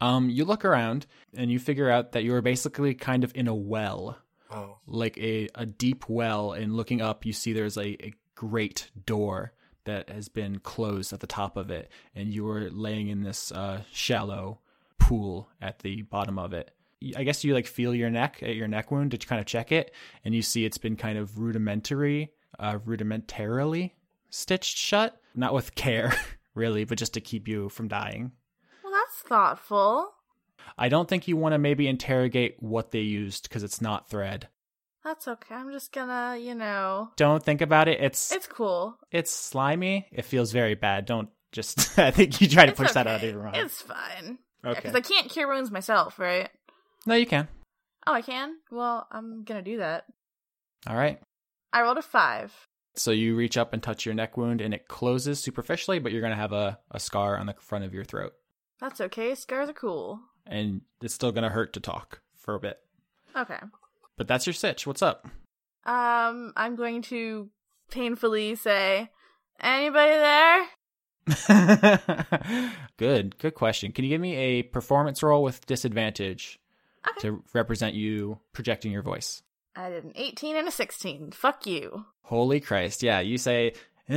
S3: Um, you look around and you figure out that you're basically kind of in a well,
S4: Oh.
S3: like a, a deep well. And looking up, you see there's a, a great door that has been closed at the top of it. And you are laying in this uh, shallow pool at the bottom of it. I guess you like feel your neck at your neck wound to kind of check it, and you see it's been kind of rudimentary, uh, rudimentarily stitched shut, not with care, really, but just to keep you from dying.
S2: Well, that's thoughtful.
S3: I don't think you want to maybe interrogate what they used because it's not thread.
S2: That's okay. I'm just gonna, you know.
S3: Don't think about it. It's
S2: It's cool.
S3: it's slimy. It feels very bad. Don't just. I think you try to
S2: It's
S3: push that
S2: okay.
S3: out of your mind.
S2: It's fine.
S3: okay.
S2: Because I can't cure wounds myself, right?
S3: No, you can.
S2: Oh, I can? Well, I'm gonna do that.
S3: All right.
S2: I rolled a five.
S3: So you reach up and touch your neck wound, and it closes superficially, but you're gonna have a, a scar on the front of your throat,
S2: That's okay. Scars are cool.
S3: and it's still gonna hurt to talk for a bit.
S2: Okay.
S3: But that's your sitch. What's up?
S2: Um, I'm going to painfully say, anybody there?
S3: good, good question. Can you give me a performance roll with disadvantage
S2: Okay.
S3: to represent you projecting your voice?
S2: I did an 18 and a 16. Fuck you.
S3: Holy Christ. Yeah, you say.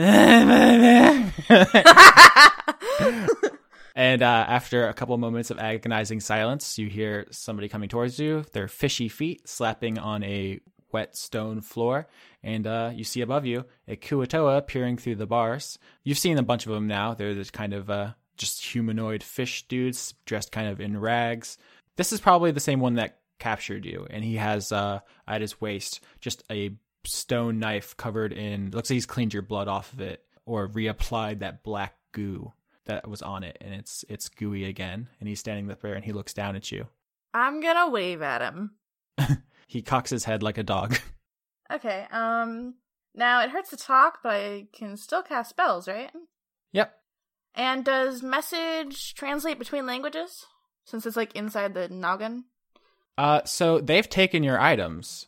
S3: and uh, after a couple moments of agonizing silence, you hear somebody coming towards you, their fishy feet slapping on a wet stone floor. And uh, you see above you a Kuo-toa peering through the bars. You've seen a bunch of them now. They're this kind of uh, just humanoid fish dudes dressed kind of in rags. This is probably the same one that captured you, and he has uh, at his waist just a stone knife covered in. Looks like he's cleaned your blood off of it, or reapplied that black goo that was on it, and it's it's gooey again. And he's standing there, and he looks down at you.
S2: I'm gonna wave at him.
S3: He cocks his head like a dog.
S2: Okay, um, now it hurts to talk, but I can still cast spells, right?
S3: yep.
S2: And does message translate between languages? Since it's like inside the noggin?
S3: Uh, so they've taken your items.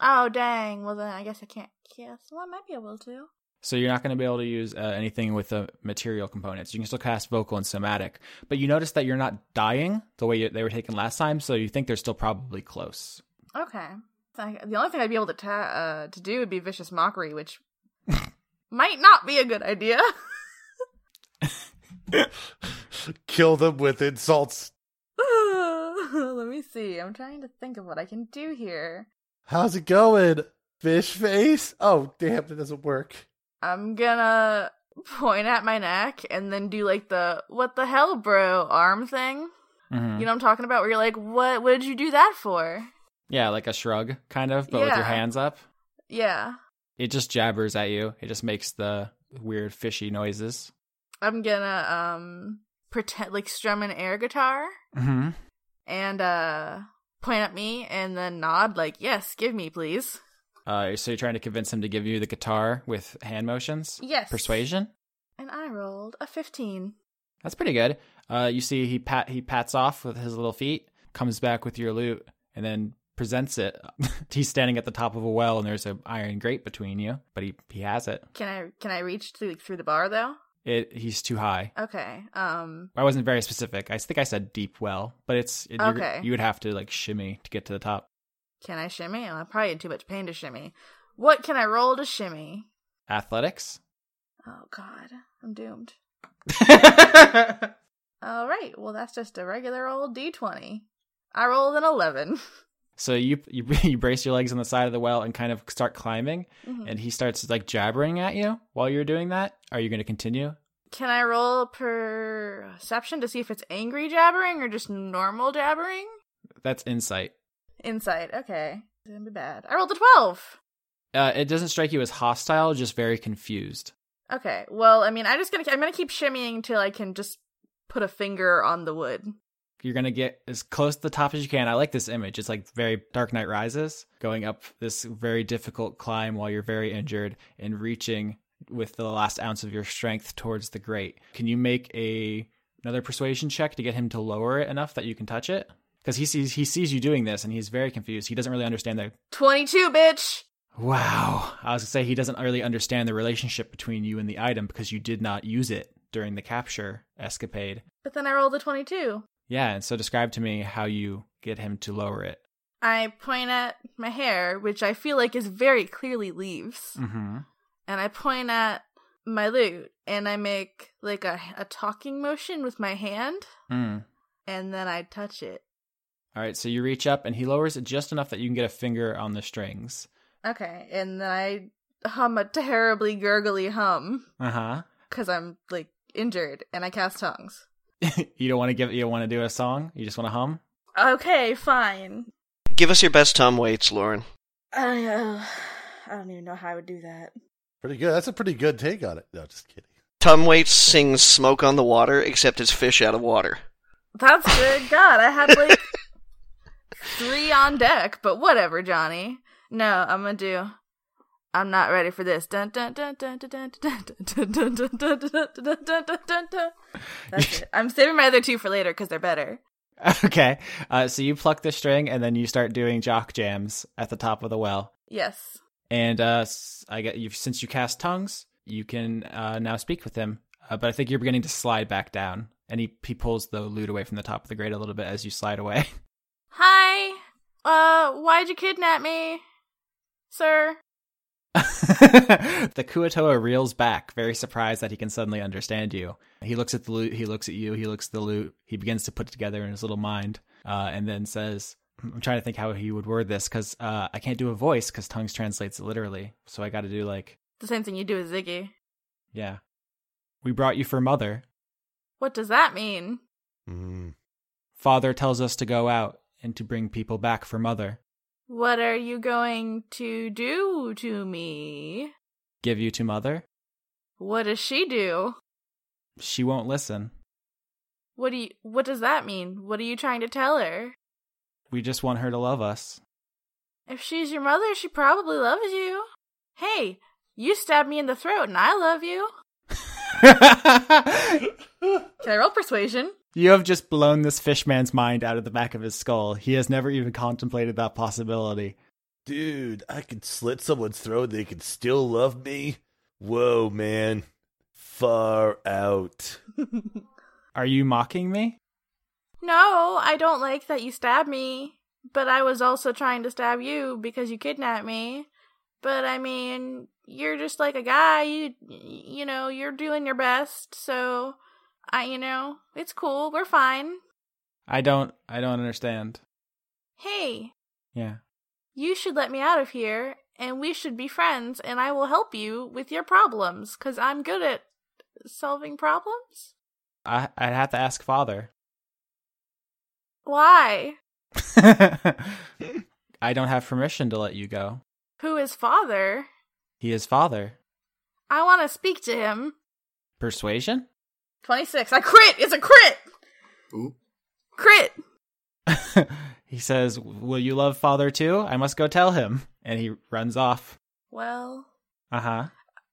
S2: Oh dang! Well then, I guess I can't cast. Well, I might be able to.
S3: So you're not going to be able to use uh, anything with the material components. You can still cast vocal and somatic, but you notice that you're not dying the way you, they were taken last time. So you think they're still probably close.
S2: Okay. The only thing I'd be able to ta- uh, to do would be vicious mockery, which might not be a good idea.
S6: Kill them with insults.
S2: Let me see. I'm trying to think of what I can do here.
S6: How's it going? Fish face? Oh, damn, that doesn't work.
S2: I'm gonna point at my neck and then do like the what the hell, bro, arm thing.
S3: Mhm.
S2: You know what I'm talking about? Where you're like, what? What did you do that for?
S3: Yeah, like a shrug, kind of, but with your hands up.
S2: Yeah.
S3: It just jabbers at you. It just makes the weird fishy noises.
S2: I'm gonna um pretend like strum an air guitar
S3: Mm-hmm.
S2: and uh point at me and then nod like, yes, give me, please.
S3: Uh, so you're trying to convince him to give you the guitar with hand motions?
S2: Yes.
S3: Persuasion?
S2: And I rolled a 15.
S3: That's pretty good. Uh, you see, he pat he pats off with his little feet, comes back with your loot, and then presents it. He's standing at the top of a well, and there's an iron grate between you, but he he has it.
S2: Can I can I reach through through the bar though?
S3: It he's too high.
S2: Okay. Um
S3: I wasn't very specific. I think I said deep well, but it's it,
S2: Okay.
S3: You would have to like shimmy to get to the top.
S2: Can I shimmy? Oh, I'm probably in too much pain to shimmy. What can I roll to shimmy?
S3: Athletics.
S2: Oh god, I'm doomed. All right. Well, that's just a regular old d20. I rolled an 11.
S3: So you, you you brace your legs on the side of the well and kind of start climbing,
S2: Mhm.
S3: and he starts like jabbering at you while you're doing that. Are you going to continue?
S2: Can I roll perception to see if it's angry jabbering or just normal jabbering?
S3: That's insight.
S2: Insight. Okay. Didn't be bad. I rolled a 12.
S3: Uh, it doesn't strike you as hostile, just very confused.
S2: Okay. Well, I mean, I'm just gonna I'm gonna keep shimmying till I can just put a finger on the wood.
S3: You're gonna get as close to the top as you can. I like this image. It's like very Dark Knight Rises, going up this very difficult climb while you're very injured and reaching with the last ounce of your strength towards the grate. Can you make a another persuasion check to get him to lower it enough that you can touch it? Because he sees he sees you doing this and he's very confused. He doesn't really understand the
S2: 22, bitch.
S3: Wow. I was gonna say he doesn't really understand the relationship between you and the item because you did not use it during the capture escapade.
S2: But then I rolled a 22.
S3: Yeah, and so describe to me how you get him to lower it.
S2: I point at my hair, which I feel like is very clearly leaves,
S3: Mm-hmm.
S2: and I point at my loot, and I make like a, a talking motion with my hand,
S3: Mm.
S2: and then I touch it.
S3: All right, so you reach up and he lowers it just enough that you can get a finger on the strings.
S2: Okay, and then I hum a terribly gurgly hum
S3: Uh huh.
S2: because I'm like injured, and I cast tongues.
S3: you don't want to give. You don't want to do a song. You just want to hum.
S2: Okay, fine.
S5: Give us your best Tom Waits, Lauren.
S2: I uh, I don't even know how I would do that.
S6: Pretty good. That's a pretty good take on it. No, just kidding.
S5: Tom Waits sings "Smoke on the Water," except it's fish out of water.
S2: That's good. God, I had like three on deck, but whatever, Johnny. No, I'm gonna do. I'm not ready for this. Dun dun dun dun dun dun dun dun dun dun dun dun dun dun dun dun dun dun. That's it. I'm saving my other two for later because they're better.
S3: okay. Uh, so you pluck the string and then you start doing jock jams at the top of the well.
S2: Yes.
S3: And uh, I get you since you cast tongues, you can uh, now speak with him. Uh, but I think you're beginning to slide back down, and he he pulls the loot away from the top of the grate a little bit as you slide away.
S2: Hi. Uh, why'd you kidnap me, sir?
S3: the Kuo-toa reels back, very surprised that he can suddenly understand you. He looks at the loot, he looks at you, he looks at the loot, he begins to put it together in his little mind, uh, and then says, I'm trying to think how he would word this because uh, I can't do a voice because tongues translates literally. So I got to do like,
S2: The same thing you do with Ziggy.
S3: yeah. We brought you for mother.
S2: What does that mean?
S6: Mm.
S3: Father tells us to go out and to bring people back for mother.
S2: What are you going to do to me?
S3: Give you to mother?
S2: What does she do?
S3: She won't listen.
S2: What do you what does that mean? What are you trying to tell her?
S3: We just want her to love us.
S2: If she's your mother, she probably loves you. Hey, you stabbed me in the throat and I love you. Can I roll persuasion?
S3: You have just blown this fishman's mind out of the back of his skull. He has never even contemplated that possibility.
S6: Dude, I could slit someone's throat, they could still love me. Whoa, man. Far out.
S3: Are you mocking me?
S2: No, I don't like that you stabbed me, but I was also trying to stab you because you kidnapped me. But I mean, you're just like a guy, you you know, you're doing your best, so I you know, it's cool. We're fine.
S3: I don't I don't understand.
S2: Hey,
S3: Yeah.
S2: you should let me out of here and we should be friends and I will help you with your problems cuz I'm good at solving problems.
S3: I I'd have to ask father.
S2: Why?
S3: I don't have permission to let you go.
S2: Who is father?
S3: He is father.
S2: I want to speak to him.
S3: Persuasion?
S2: 26. I crit. It's a crit.
S4: Ooh.
S2: Crit.
S3: he says, "Will you love father too? I must go tell him." And he runs off.
S2: Well,
S3: Uh-huh.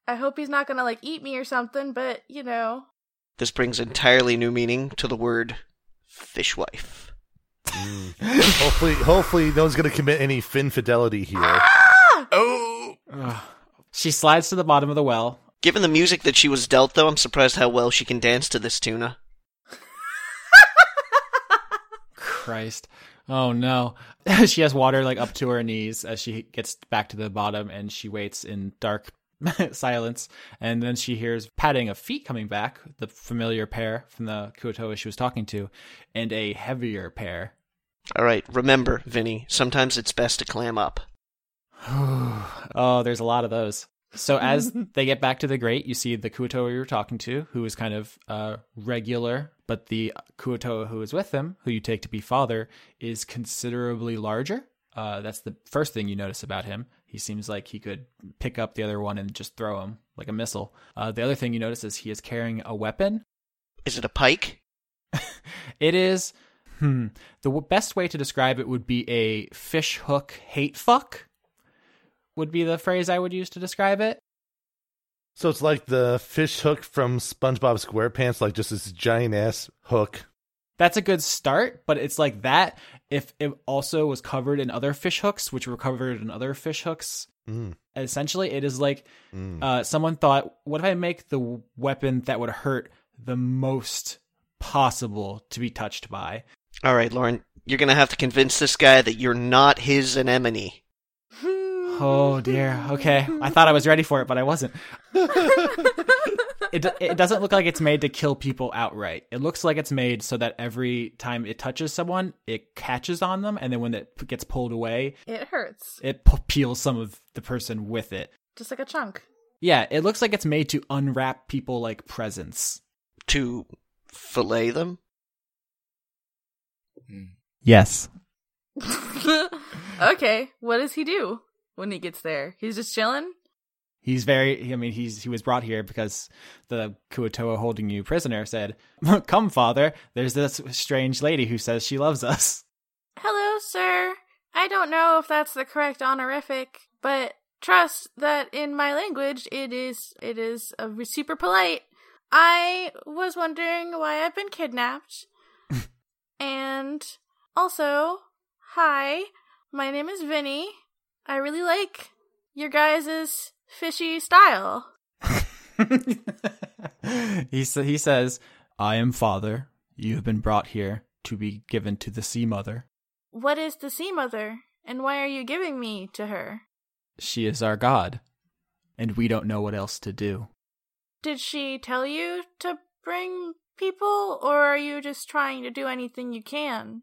S2: I hope he's not going to like eat me or something, but you know.
S5: This brings entirely new meaning to the word fishwife.
S6: hopefully, hopefully, no one's gonna commit any fin fidelity here.
S4: Oh,
S3: Ugh. She slides to the bottom of the well.
S5: Given the music that she was dealt, though, I'm surprised how well she can dance to this tuna.
S3: Christ. Oh no. she has water like up to her knees as she gets back to the bottom and she waits in dark silence. And then she hears padding of feet coming back, the familiar pair from the Kuo-toa she was talking to, and a heavier pair.
S5: All right, remember, Vinny, sometimes it's best to clam up.
S3: oh, there's a lot of those. So as they get back to the grate, you see the Kuo-toa you were talking to, who is kind of uh, regular, but the Kuo-toa who is with him, who you take to be father, is considerably larger. Uh, that's the first thing you notice about him. He seems like he could pick up the other one and just throw him like a missile. Uh, the other thing you notice is he is carrying a weapon.
S5: Is it a pike?
S3: It is, hmm, the w- best way to describe it would be a fish hook hate fuck, would be the phrase I would use to describe it.
S6: So it's like the fish hook from SpongeBob SquarePants, like just this giant ass hook.
S3: That's a good start, but it's like that if it also was covered in other fish hooks, which were covered in other fish hooks.
S6: Mm,
S3: Essentially, it is like
S6: mm.
S3: uh, someone thought, what if I make the weapon that would hurt the most possible to be touched by?
S5: All right, Lauren, you're gonna have to convince this guy that you're not his anemone.
S3: Oh dear. Okay, I thought I was ready for it, but I wasn't. it it doesn't look like it's made to kill people outright. It looks like it's made so that every time it touches someone, it catches on them, and then when it gets pulled away,
S2: It hurts.
S3: it p- peels some of the person with it.
S2: Just like a chunk.
S3: Yeah, it looks like it's made to unwrap people like presents.
S5: To fillet them?
S3: Yes.
S2: okay, what does he do when he gets there? He's just chilling?
S3: He's very. I mean, he's he was brought here because the Kuo-toa holding you prisoner said, "Come, father. There's this strange lady who says she loves us."
S2: Hello, sir. I don't know if that's the correct honorific, but trust that in my language it is it is uh, super polite. I was wondering why I've been kidnapped. and also, hi, my name is Vinny. I really like your guys' fishy style.
S3: he sa- he says, "I am father. You have been brought here to be given to the sea mother.
S2: What is the sea mother, and why are you giving me to her?
S3: She is our god, and we don't know what else to do."
S2: Did she tell you to bring people, or are you just trying to do anything you can?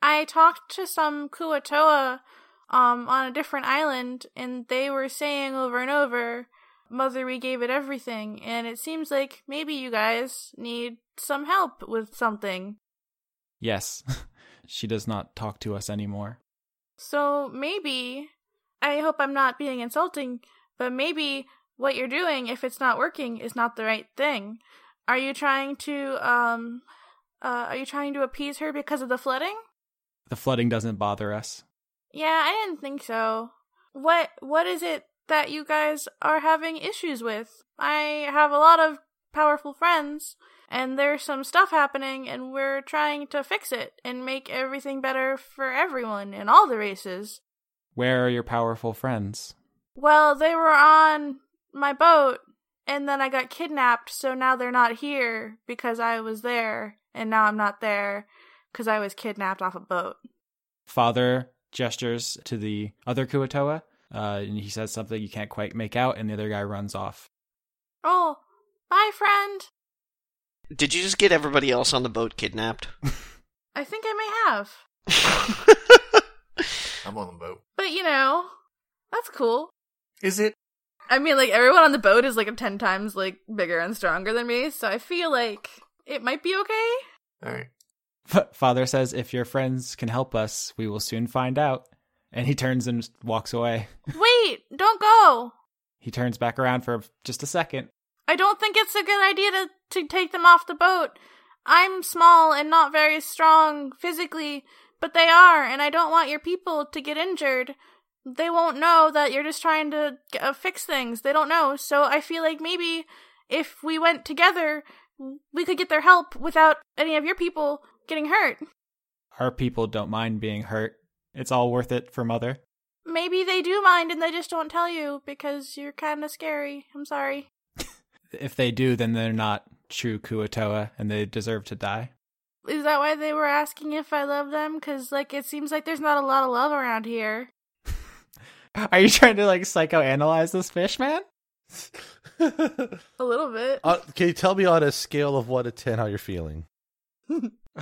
S2: I talked to some Kuo-toa um, on a different island, and they were saying over and over, Mother, we gave it everything, and it seems like maybe you guys need some help with something.
S3: Yes, she does not talk to us anymore.
S2: So maybe, I hope I'm not being insulting, but maybe what you're doing, if it's not working, is not the right thing. Are you trying to, um, uh, are you trying to appease her because of the flooding?
S3: The flooding doesn't bother us.
S2: Yeah, I didn't think so. What, what is it that you guys are having issues with? I have a lot of powerful friends, and there's some stuff happening, and we're trying to fix it and make everything better for everyone in all the races.
S3: Where are your powerful friends?
S2: Well, they were on my boat, and then I got kidnapped, so now they're not here because I was there, and now I'm not there because I was kidnapped off a boat.
S3: Father gestures to the other Kuo-toa, uh, and he says something you can't quite make out, and the other guy runs off.
S2: Oh, bye, friend.
S5: Did you just get everybody else on the boat kidnapped?
S2: I think I may have.
S4: I'm on the boat.
S2: But you know, that's cool.
S4: Is it?
S2: I mean, like everyone on the boat is like 10 times like bigger and stronger than me, so I feel like it might be okay.
S4: All right.
S3: Father says, If your friends can help us, we will soon find out. And he turns and walks away.
S2: Wait, don't go.
S3: He turns back around for just a second.
S2: I don't think it's a good idea to, to take them off the boat. I'm small and not very strong physically, but they are, and I don't want your people to get injured. They won't know that you're just trying to uh, fix things. They don't know. So I feel like maybe if we went together, we could get their help without any of your people getting hurt.
S3: Our people don't mind being hurt. It's all worth it for Mother.
S2: Maybe they do mind and they just don't tell you because you're kind of scary. I'm sorry.
S3: If they do, then they're not true Kuo-toa and they deserve to die.
S2: Is that why they were asking if I love them? Because, like, it seems like there's not a lot of love around here.
S3: Are you trying to like psychoanalyze this fish, man?
S2: A little bit.
S6: Uh, can you tell me on a scale of one to ten how you're feeling?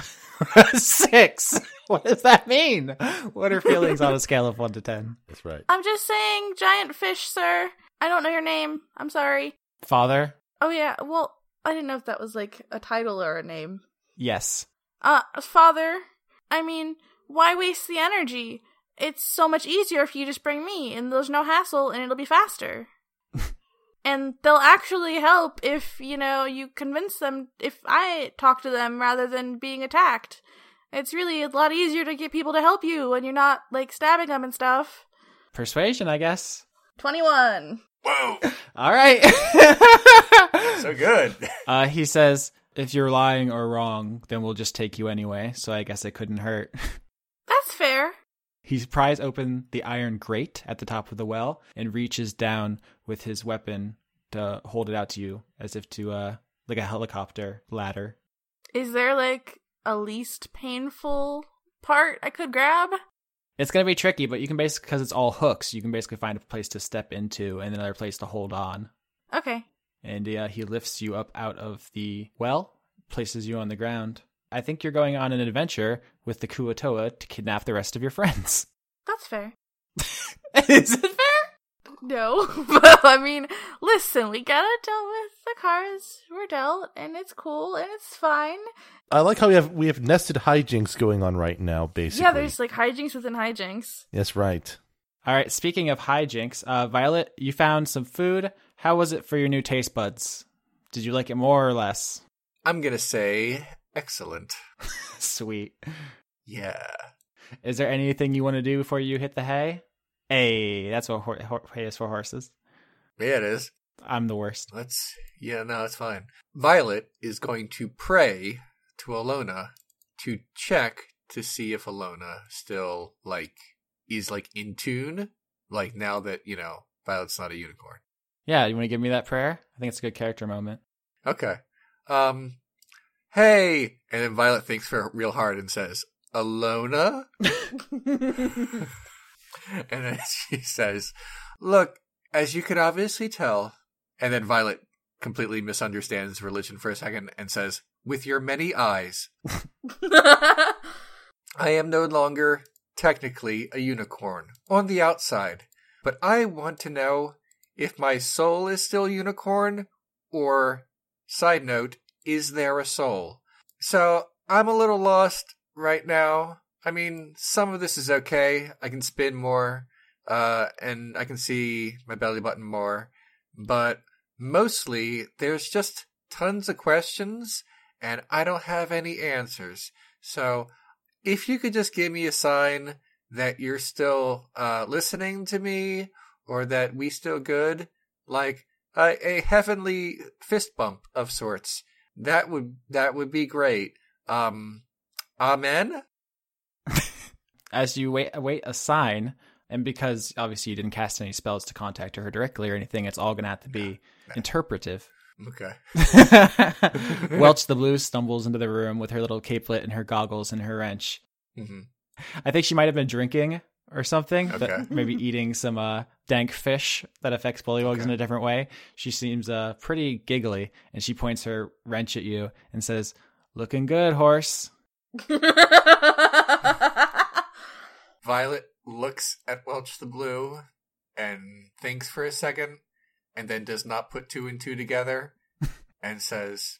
S3: Six. What does that mean? What are feelings on a scale of one to ten?
S6: That's right.
S2: I'm just saying, giant fish, sir. I don't know your name. I'm sorry.
S3: Father?
S2: Oh, yeah. Well, I didn't know if that was, like, a title or a name.
S3: Yes.
S2: Uh, father, I mean, why waste the energy? It's so much easier if you just bring me, and there's no hassle, and it'll be faster. And they'll actually help if, you know, you convince them, if I talk to them rather than being attacked. It's really a lot easier to get people to help you when you're not, like, stabbing them and stuff.
S3: Persuasion, I guess.
S2: 21.
S4: Whoa!
S3: All right.
S4: So good.
S3: uh, he says, if you're lying or wrong, then we'll just take you anyway. So I guess it couldn't hurt.
S2: That's fair.
S3: He pries open the iron grate at the top of the well and reaches down with his weapon to hold it out to you, as if to, uh, like a helicopter ladder.
S2: Is there, like, a least painful part I could grab?
S3: It's gonna be tricky, but you can basically, because it's all hooks, you can basically find a place to step into and another place to hold on.
S2: Okay.
S3: And uh, he lifts you up out of the well, places you on the ground. I think you're going on an adventure with the Kuo-toa to kidnap the rest of your friends.
S2: That's fair.
S3: Is it fair?
S2: No, but I mean, listen, we gotta deal with the cards we're dealt, and it's cool and it's fine.
S6: I like how we have we have nested hijinks going on right now. Basically,
S2: Yeah, there's like hijinks within hijinks.
S6: Yes, right.
S3: All right. Speaking of hijinks, uh, Violet, you found some food. How was it for your new taste buds? Did you like it more or less?
S4: I'm gonna say excellent.
S3: Sweet.
S4: Yeah.
S3: Is there anything you want to do before you hit the hay? Hey, that's what hay is for horses.
S4: Yeah, it is.
S3: I'm the worst.
S4: Let's. Yeah, no, that's fine. Violet is going to pray to Alona to check to see if Alona still like is like in tune. Like now that you know Violet's not a unicorn.
S3: Yeah, you want to give me that prayer? I think it's a good character moment.
S4: Okay. Um. Hey, and then Violet thinks for real hard and says, "Alona." and then she says, Look, as you could obviously tell. And then Violet completely misunderstands religion for a second and says, With your many eyes, I am no longer technically a unicorn on the outside, but I want to know if my soul is still unicorn or, side note, is there a soul? So I'm a little lost right now. I mean, some of this is okay. I can spin more, uh, and I can see my belly button more, but mostly there's just tons of questions and I don't have any answers. So if you could just give me a sign that you're still, uh, listening to me or that we still good, like a, a heavenly fist bump of sorts, that would, that would be great. Um, amen?
S3: As you wait, await a sign, And because obviously you didn't cast any spells to contact her directly or anything, it's all going to have to be interpretive.
S4: Okay.
S3: Welch the Blue stumbles into the room with her little capelet and her goggles and her wrench.
S4: hmm
S3: I think she might have been drinking or something,
S4: Okay.
S3: but maybe eating some uh, dank fish that affects bullywugs
S4: Okay.
S3: in a different way. She seems uh, pretty giggly, and she points her wrench at you and says, "Looking good, horse."
S4: Violet looks at Welch the Blue and thinks for a second, and then does not put two and two together, and says,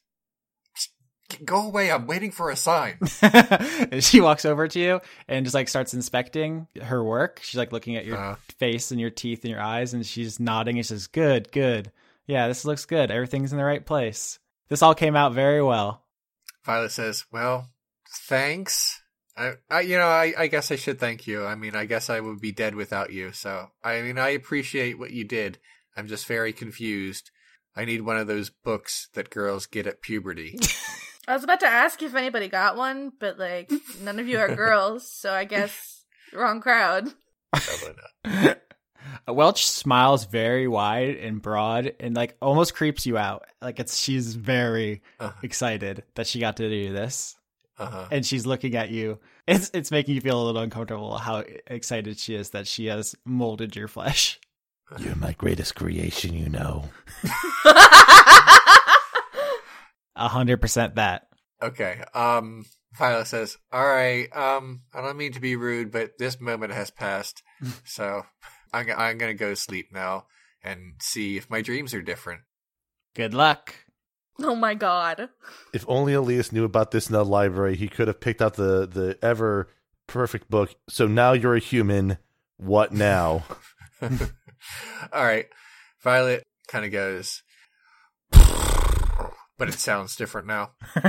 S4: "Go away! I'm waiting for a sign."
S3: and she walks over to you and just like starts inspecting her work. She's like looking at your
S4: Uh,
S3: face and your teeth and your eyes, and she's nodding. And she says, "Good, good. Yeah, this looks good. Everything's in the right place. This all came out very well."
S4: Violet says, "Well, thanks. I, I you know, I, I guess I should thank you. I mean, I guess I would be dead without you. So, I mean, I appreciate what you did. I'm just very confused. I need one of those books that girls get at puberty.
S2: I was about to ask if anybody got one, but like none of you are girls, so I guess wrong crowd.
S4: Probably not.
S3: Welch smiles very wide and broad and like almost creeps you out. Like it's she's very
S4: Uh,
S3: excited that she got to do this.
S4: Uh-huh.
S3: And she's looking at you. It's it's making you feel a little uncomfortable how excited she is that she has molded your flesh.
S6: You're my greatest creation, you know.
S3: A hundred percent that.
S4: Okay. Um, Violet says, "All right. Um, I don't mean to be rude, but this moment has passed, so I'm g- I'm gonna go to sleep now and see if my dreams are different."
S3: Good luck.
S2: oh my god.
S6: If only Elias knew about this in the library, he could have picked out the, the ever perfect book. So now you're a human. What now?
S4: All right. Violet kind of goes, but it sounds different now.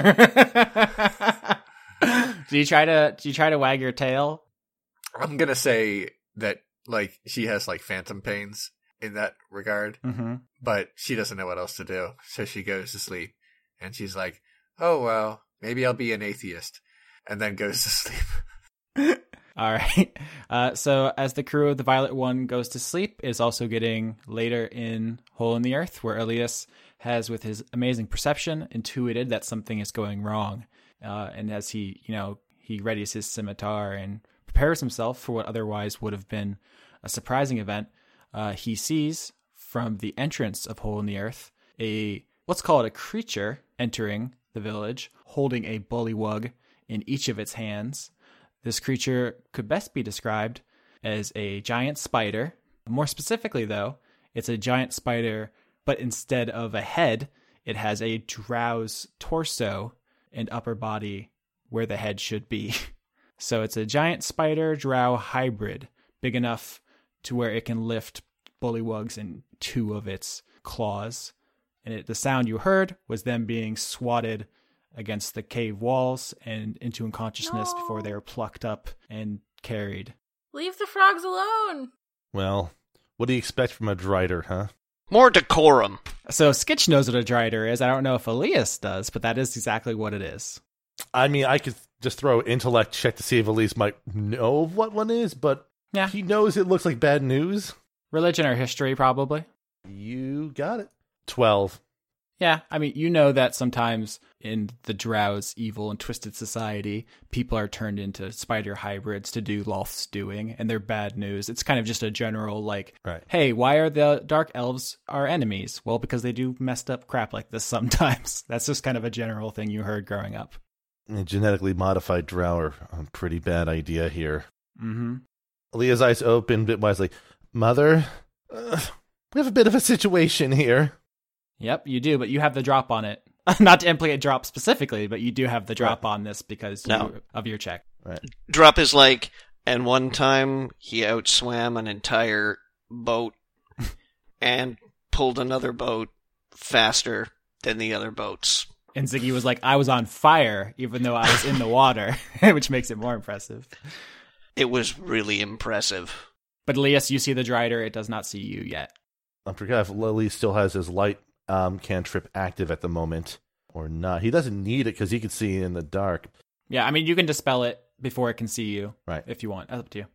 S3: do you try to do you try to wag your tail?
S4: I'm gonna say that like she has like phantom pains in that regard,
S3: Mm-hmm.
S4: but she doesn't know what else to do, so she goes to sleep, and she's like, "Oh well, maybe I'll be an atheist," and then goes to sleep.
S3: All right. Uh, so as the crew of the Violet One goes to sleep, is also getting later in Hole in the Earth, where Elias has, with his amazing perception, intuited that something is going wrong. Uh, and as he, you know, he readies his scimitar and prepares himself for what otherwise would have been a surprising event, uh, he sees from the entrance of Hole in the Earth a let's call it a creature entering the village, holding a bullywug in each of its hands. This creature could best be described as a giant spider. More specifically, though, it's a giant spider, but instead of a head, it has a drow's torso and upper body where the head should be. So it's a giant spider drow hybrid, big enough to where it can lift bullywugs in two of its claws. And it, the sound you heard was them being swatted against the cave walls and into unconsciousness
S2: No.
S3: before they were plucked up and carried.
S2: Leave the frogs alone.
S6: Well, what do you expect from a Drider, huh?
S5: More decorum.
S3: So Skitch knows what a drider is. I don't know if Elias does, but that is exactly what it is.
S6: I mean, I could just throw intellect check to see if Elias might know what one is, but
S3: Yeah.
S6: he knows it looks like bad news.
S3: Religion or history, probably.
S6: You got it. 12.
S3: Yeah, I mean, you know that sometimes in the Drow's evil and twisted society, people are turned into spider hybrids to do Lolth's doing, and they're bad news. It's kind of just a general, like,
S6: Right.
S3: hey, why are the Dark Elves our enemies? Well, because they do messed up crap like this sometimes. That's just kind of a general thing you heard growing up.
S6: And genetically modified drow are a pretty bad idea here.
S3: Mm-hmm.
S6: Leah's eyes open bit wisely. Mother, uh, we have a bit of a situation here.
S3: Yep, you do, but you have the drop on it. Not to implicate drop specifically, but you do have the drop on this because
S5: No.
S3: you, of your check. Right.
S5: Drop is like, and one time he outswam an entire boat and pulled another boat faster than the other boats.
S3: And Ziggy was like, I was on fire, even though I was in the water, which makes it more impressive.
S5: It was really impressive.
S3: But Elias, you see the Drider, it does not see you yet.
S6: I forgot if Lily still has his light um, cantrip active at the moment or not. He doesn't need it because he can see in the dark.
S3: Yeah, I mean, you can dispel it before it can see you
S6: Right.
S3: if you want. That's up to you.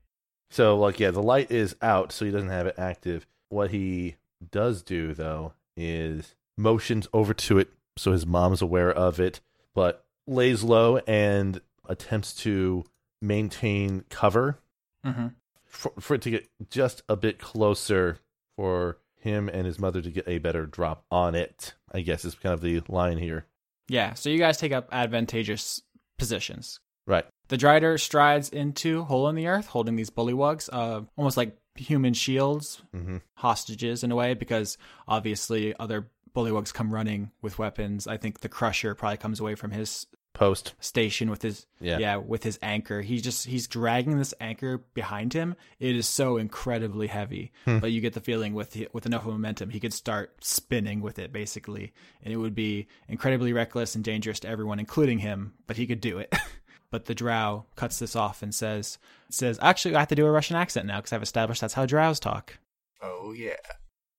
S6: So, like, yeah, the light is out, so he doesn't have it active. What he does do, though, is motions over to it so his mom's aware of it, but lays low and attempts to maintain cover
S3: Mm-hmm.
S6: for, for it to get just a bit closer for him and his mother to get a better drop on it. I guess is kind of the line here.
S3: Yeah, so you guys take up advantageous positions.
S6: Right.
S3: The Drider strides into Hole in the Earth, holding these bullywugs, uh, almost like human shields,
S6: hmm
S3: hostages in a way, because obviously other bullywugs come running with weapons. I think the Crusher probably comes away from his
S6: Post.
S3: station with his
S6: Yeah.
S3: yeah with his anchor. He just he's dragging this anchor behind him. It is so incredibly heavy,
S6: Hmm.
S3: but you get the feeling with with enough momentum, he could start spinning with it basically, and it would be incredibly reckless and dangerous to everyone, including him. But he could do it. but the Drow cuts this off and says says actually I have to do a Russian accent now because I've established that's how Drows talk.
S4: Oh yeah.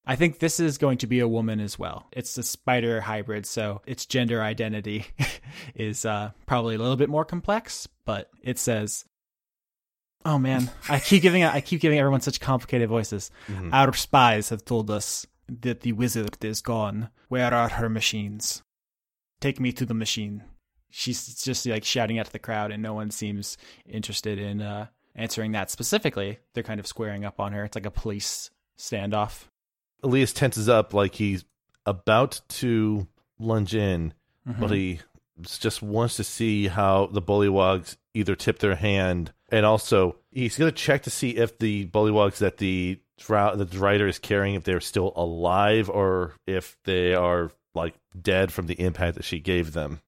S3: I think this is going to be a woman as well. It's a spider hybrid, so its gender identity is uh, probably a little bit more complex. But it says, "Oh man, I keep giving I keep giving everyone such complicated voices.
S6: Mhm.
S3: Our spies have told us that the wizard is gone. Where are her machines? Take me to the machine." She's just like shouting out to the crowd, and no one seems interested in uh, answering that specifically. They're kind of squaring up on her. It's like a police standoff.
S6: Elias tenses up like he's about to lunge in,
S3: Mhm.
S6: but he just wants to see how the bullywugs either tip their hand, and also he's going to check to see if the bullywugs that the drow- the Drider is carrying if they're still alive or if they are like dead from the impact that she gave them.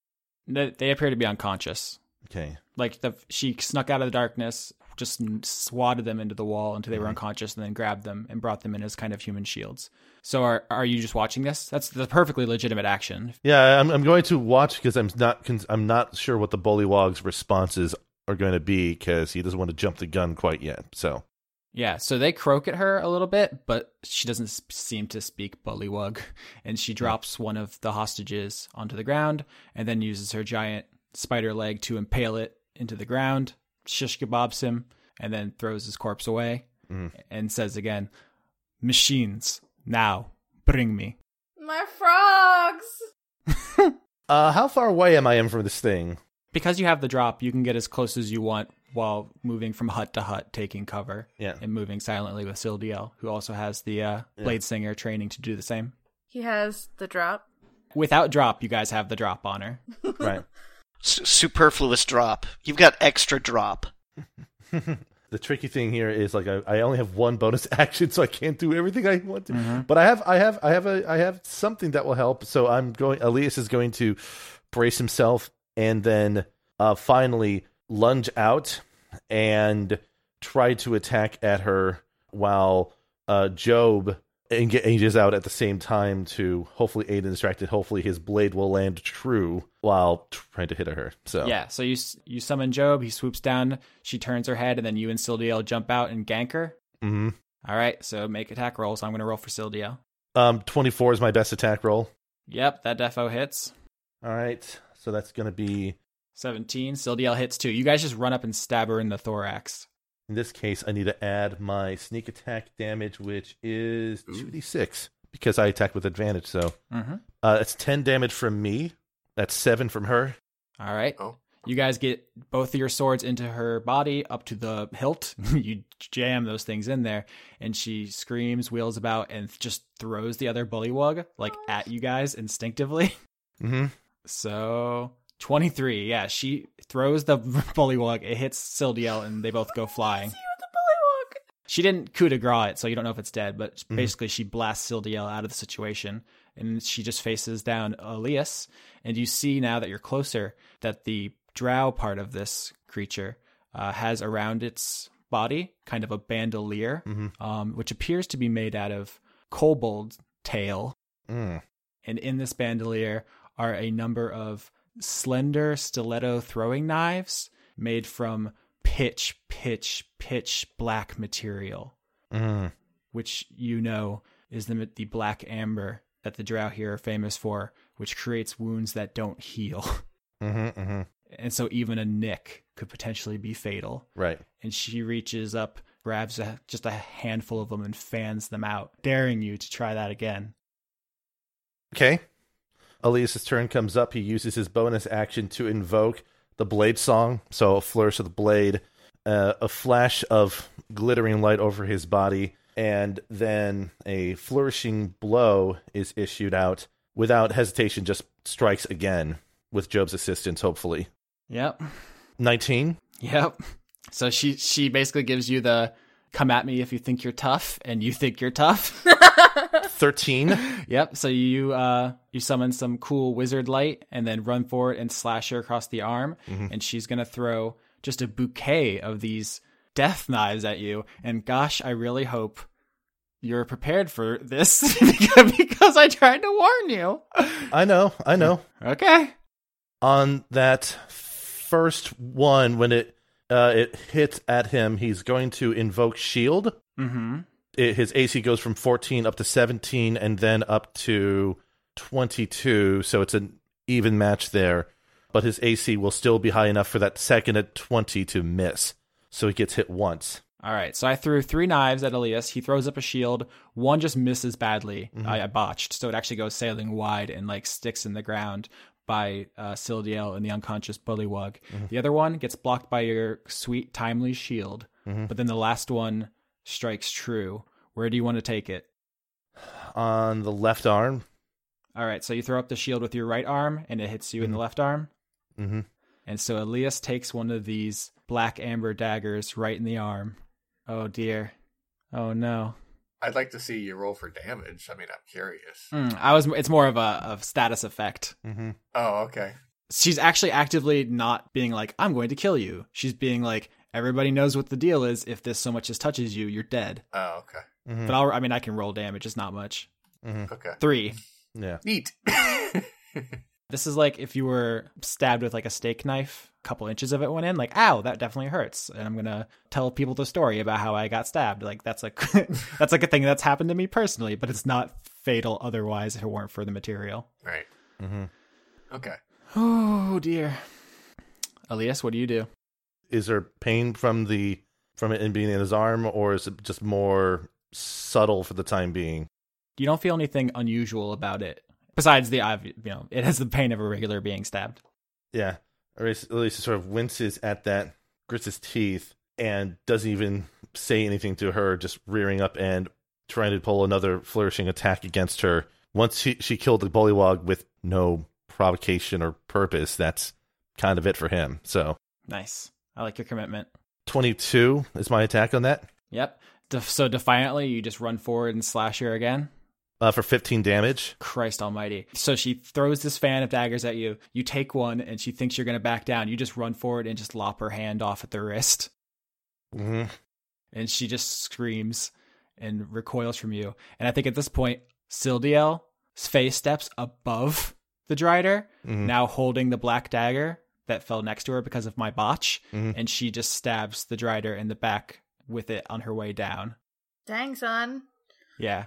S3: They, they appear to be unconscious.
S6: Okay.
S3: Like the she snuck out of the darkness, just swatted them into the wall until they were
S6: Mhm.
S3: unconscious, and then grabbed them and brought them in as kind of human shields. So are are you just watching this? That's the perfectly legitimate action.
S6: Yeah, I'm I'm going to watch because I'm not I'm not sure what the bullywug's responses are going to be because he doesn't want to jump the gun quite yet. So
S3: Yeah, so they croak at her a little bit, but she doesn't seem to speak bullywug, and she drops one of the hostages onto the ground, and then uses her giant spider leg to impale it into the ground. Shish kebabs him, and then throws his corpse away,
S6: Mhm.
S3: and says again, "Machines, now bring me."
S2: My frogs!
S6: Uh, how far away am I in from this thing?
S3: Because you have the drop, you can get as close as you want while moving from hut to hut, taking cover,
S6: Yeah.
S3: and moving silently with Sildiel, who also has the uh,
S6: Yeah.
S3: blade singer training to do the same.
S2: He has the drop.
S3: Without drop, you guys have the drop on her.
S6: Right.
S5: S- superfluous drop. You've got extra drop.
S6: the tricky thing here is like I, I only have one bonus action, so I can't do everything I want to.
S3: Mhm.
S6: But I have I have I have a I have something that will help. So I'm going. Elias is going to brace himself and then uh, finally lunge out and try to attack at her while uh, Job engages out at the same time to hopefully aid and distract it. Hopefully his blade will land true while trying to hit at her. So
S3: Yeah, so you you summon Job, he swoops down, she turns her head, and then you and Sildiel jump out and gank her.
S6: hmm
S3: All right, so make attack rolls. I'm going to roll for Sildiel.
S6: um, 24 is my best attack roll.
S3: Yep, that defo hits.
S6: All right, so that's going to be
S3: 17. Sildiel hits too. You guys just run up and stab her in the thorax.
S6: In this case, I need to add my sneak attack damage, which is
S4: Ooh.
S6: 2d6, because I attack with advantage. So
S3: Mm-hmm.
S6: uh, that's 10 damage from me. That's 7 from her.
S3: All right.
S4: Oh.
S3: You guys get both of your swords into her body up to the hilt. you jam those things in there, and she screams, wheels about, and just throws the other bullywug like at you guys instinctively.
S6: Mm-hmm.
S3: So 23, yeah, she throws the bullywug. It hits Sildiel, and they both go flying.
S2: See what the bullywug.
S3: She didn't coup de grace it, so you don't know if it's dead, but
S6: Mhm.
S3: basically she blasts Sildiel out of the situation, and she just faces down Elias. And you see now that you're closer that the drow part of this creature uh, has around its body kind of a bandolier,
S6: Mhm.
S3: um, which appears to be made out of kobold tail.
S6: Mm.
S3: And in this bandolier are a number of slender stiletto throwing knives made from pitch, pitch, pitch black material,
S6: Mm.
S3: which you know is the, the black amber that the drow here are famous for, which creates wounds that don't heal.
S6: hmm hmm
S3: And so even a nick could potentially be fatal.
S6: Right.
S3: And she reaches up grabs a, just a handful of them and fans them out, daring you to try that again.
S6: Okay. Elias's turn comes up. He uses his bonus action to invoke the blade song. So a flourish of the blade, uh, a flash of glittering light over his body, and then a flourishing blow is issued out without hesitation. Just strikes again with Job's assistance, hopefully.
S3: Yep.
S6: Nineteen.
S3: Yep. So she she basically gives you the come at me if you think you're tough and you think you're tough.
S6: 13
S3: yep. So you uh you summon some cool wizard light and then run forward and slash her across the arm and she's going to throw just a bouquet of these death knives at you and gosh, I really hope you're prepared for this because I tried to warn you.
S6: i know i know
S3: Okay.
S6: on that first one when it uh, it hits at him he's going to invoke shield
S3: Mhm.
S6: it, his AC goes from 14 up to 17 and then up to 22. So it's an even match there. But his AC will still be high enough for that second at 20 to miss. So he gets hit once.
S3: All right, so I threw three knives at Elias. He throws up a shield. One just misses badly. I, I botched, so it actually goes sailing wide and like sticks in the ground by uh, Sildiel and the unconscious Bullywug. The other one gets blocked by your sweet, timely shield. But then the last one strikes true. Where do you want to take it?
S6: On the left arm.
S3: All right, so you throw up the shield with your right arm, and it hits you in the left arm.
S6: hmm
S3: And so Elias takes one of these black amber daggers right in the arm. Oh dear. Oh no.
S4: I'd like to see you roll for damage. I mean, I'm curious.
S3: Hmm, I was. It's more of a of status effect.
S6: hmm
S4: Oh, okay.
S3: She's actually actively not being like, "I'm going to kill you." She's being like, "Everybody knows what the deal is. If this so much as touches you, you're dead."
S4: Oh, okay.
S6: hmm
S3: But I'll. I mean, I can roll damage. It's not much.
S4: Okay.
S3: Three.
S6: Yeah.
S4: Neat.
S3: This is like if you were stabbed with like a steak knife. A couple inches of it went in. Like, ow, that definitely hurts. And I'm gonna tell people the story about how I got stabbed. Like that's like that's like a thing that's happened to me personally, but it's not fatal otherwise if it weren't for the material.
S4: right.
S6: Mm-hmm.
S4: Okay.
S3: Oh dear. Elias, what do you do?
S6: Is there pain from the from it in being in his arm, or is it just more subtle for the time being?
S3: You don't feel anything unusual about it besides the obvi- you know it has the pain of a regular being stabbed.
S6: Yeah. Or at least sort of winces at that, grits his teeth, and doesn't even say anything to her, just rearing up and trying to pull another flourishing attack against her. Once she, she killed the bullywug with no provocation or purpose, that's kind of it for him. So
S3: Nice. I like your commitment.
S6: 22 is my attack on that
S3: Yep. So defiantly, you just run forward and slash her again.
S6: Uh, for 15 damage.
S3: Christ Almighty! So she throws this fan of daggers at you. You take one, and she thinks you're gonna back down. You just run forward and just lop her hand off at the wrist,
S6: hmm
S3: and she just screams and recoils from you. And I think at this point, Sildiel's face steps above the Drider,
S6: Mhm.
S3: now holding the black dagger that fell next to her because of my botch,
S6: Mhm.
S3: and she just stabs the Drider in the back with it on her way down.
S2: Dang, son.
S3: Yeah,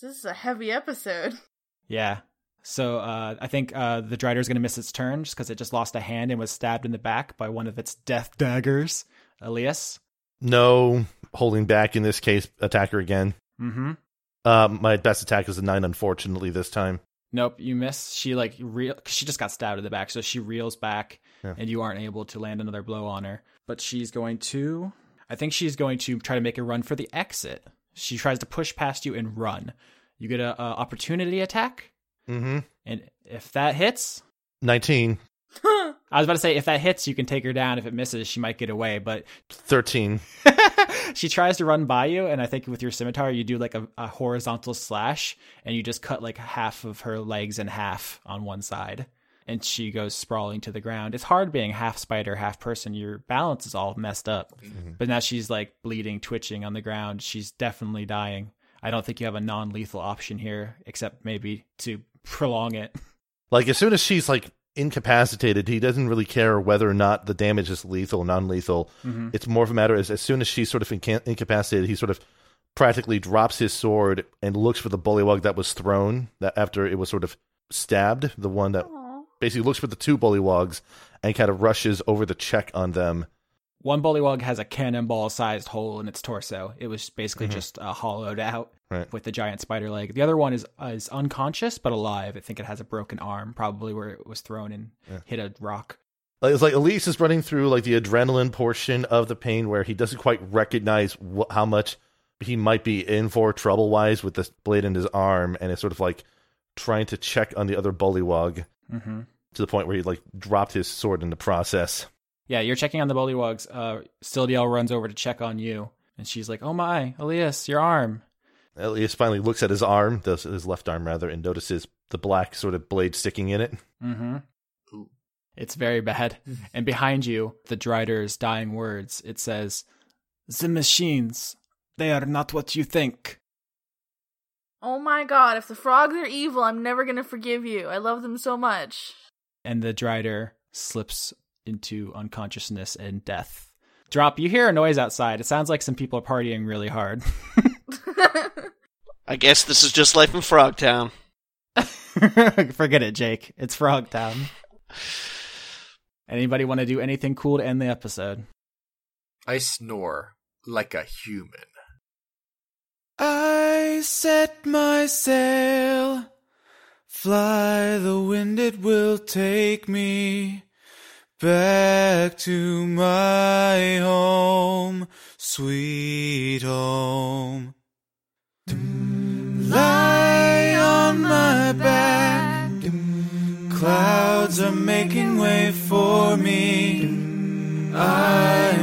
S2: This is a heavy episode.
S3: yeah. So uh, I think uh, the Drider is going to miss its turn just because it just lost a hand and was stabbed in the back by one of its death daggers. Elias.
S6: No holding back in this case. Attacker again.
S3: Mm-hmm.
S6: Uh, my best attack is a 9, unfortunately, this time.
S3: Nope, you miss. She like reel. She just got stabbed in the back, so she reels back,
S6: Yeah.
S3: and you aren't able to land another blow on her. But she's going to. I think she's going to try to make a run for the exit. She tries to push past you and run. You get a, a opportunity attack,
S6: Mm-hmm.
S3: and if that hits,
S6: 19,
S3: I was about to say if that hits, you can take her down. If it misses, she might get away. But
S6: 13.
S3: she tries to run by you, and I think with your scimitar, you do like a, a horizontal slash, and you just cut like half of her legs in half on one side, and she goes sprawling to the ground. It's hard being half spider, half person. Your balance is all messed up. But now she's like bleeding, twitching on the ground. She's definitely dying. I don't think you have a non lethal option here, except maybe to prolong it.
S6: Like, as soon as she's, like, incapacitated, he doesn't really care whether or not the damage is lethal or non lethal.
S3: Mm-hmm.
S6: It's more of a matter as as soon as she's sort of inca- incapacitated, he sort of practically drops his sword and looks for the bullywug that was thrown that after it was sort of stabbed, the one that. Basically looks for the two bullywugs and kind of rushes over to check on them
S3: one bullywug has a cannonball sized hole in its torso. It was basically just uh, hollowed out
S6: Right.
S3: with the giant spider leg. The other one is uh, is unconscious but alive. I think it has a broken arm, probably where it was thrown and hit a rock.
S6: It's like Elise is running through like the adrenaline portion of the pain where he doesn't quite recognize wh- how much he might be in for trouble wise with this blade in his arm, and it's sort of like trying to check on the other bullywug
S3: Mm-hmm.
S6: to the point where he like dropped his sword in the process.
S3: Yeah, you're checking on the bullywugs. Uh, Sildiel runs over to check on you, and she's like, "Oh my, Elias, your arm."
S6: Elias finally looks at his arm, the- his left arm rather, and notices the black sort of blade sticking in it.
S3: Mm-hmm. It's very bad. and behind you, the Drider's dying words. It says, "The machines, they are not what you think."
S2: Oh my god, if the frogs are evil, I'm never gonna forgive you. I love them so much.
S3: And the Drider slips into unconsciousness and death. Drop, you hear a noise outside. It sounds like some people are partying really hard.
S5: I guess this is just life in Frogtown.
S3: Forget it, Jake. It's Frogtown. Anybody want to do anything cool to end the episode?
S4: I snore like a human.
S3: I set my sail, fly the wind, it will take me back to my home, sweet home. Lie on my back, clouds are making way for me. I'm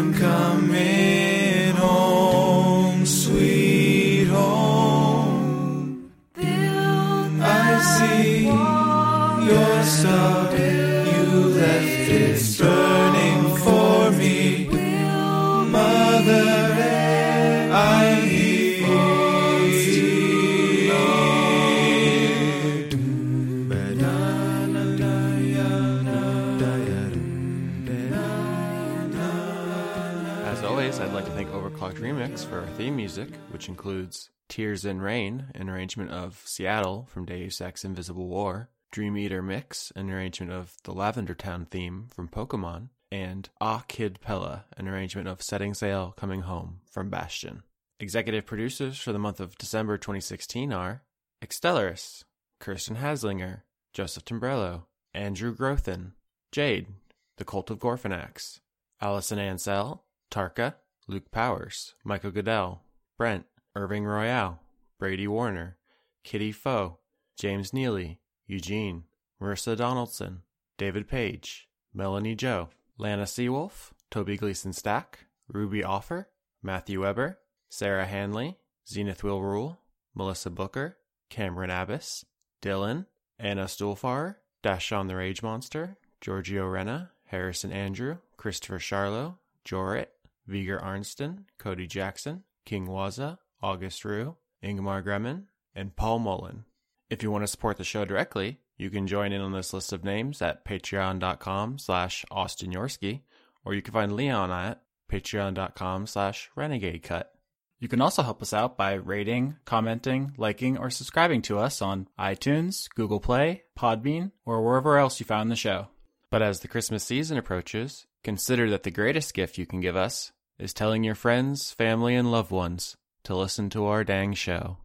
S7: As always, I'd like to thank Overclocked Remix for our theme music, which includes Tears in Rain, an arrangement of Seattle from Deus Ex Invisible War, Dream Eater Mix, an arrangement of the Lavender Town theme from Pokemon, and Ah Kid Pella, an arrangement of Setting Sail Coming Home from Bastion. Executive producers for the month of December 2016 are Extellaris, Kirsten Haslinger, Joseph Timbrello, Andrew Grothin, Jade, The Cult of Gorfanax, Allison Ansell, Tarka, Luke Powers, Michael Goodell, Brent, Irving Royale, Brady Warner, Kitty Foe, James Neely, Eugene, Marissa Donaldson, David Page, Melanie Joe, Lana Seawolf, Toby Gleason Stack, Ruby Offer, Matthew Weber, Sarah Hanley, Zenith Will Rule, Melissa Booker, Cameron Abbas, Dylan, Anna Stuhlfarer, Dashon the Rage Monster, Giorgio Renna, Harrison Andrew, Christopher Charlo, Jorit, Viger Arnston, Cody Jackson, King Waza, August Rue, Ingmar Gremmen, and Paul Mullen. If you want to support the show directly, you can join in on this list of names at patreon.com slash Austin Yorski, or you can find Leon at patreon.com slash renegade cut. You can also help us out by rating, commenting, liking, or subscribing to us on iTunes, Google Play, Podbean, or wherever else you found the show. But as the Christmas season approaches, consider that the greatest gift you can give us is telling your friends, family, and loved ones to listen to our dang show.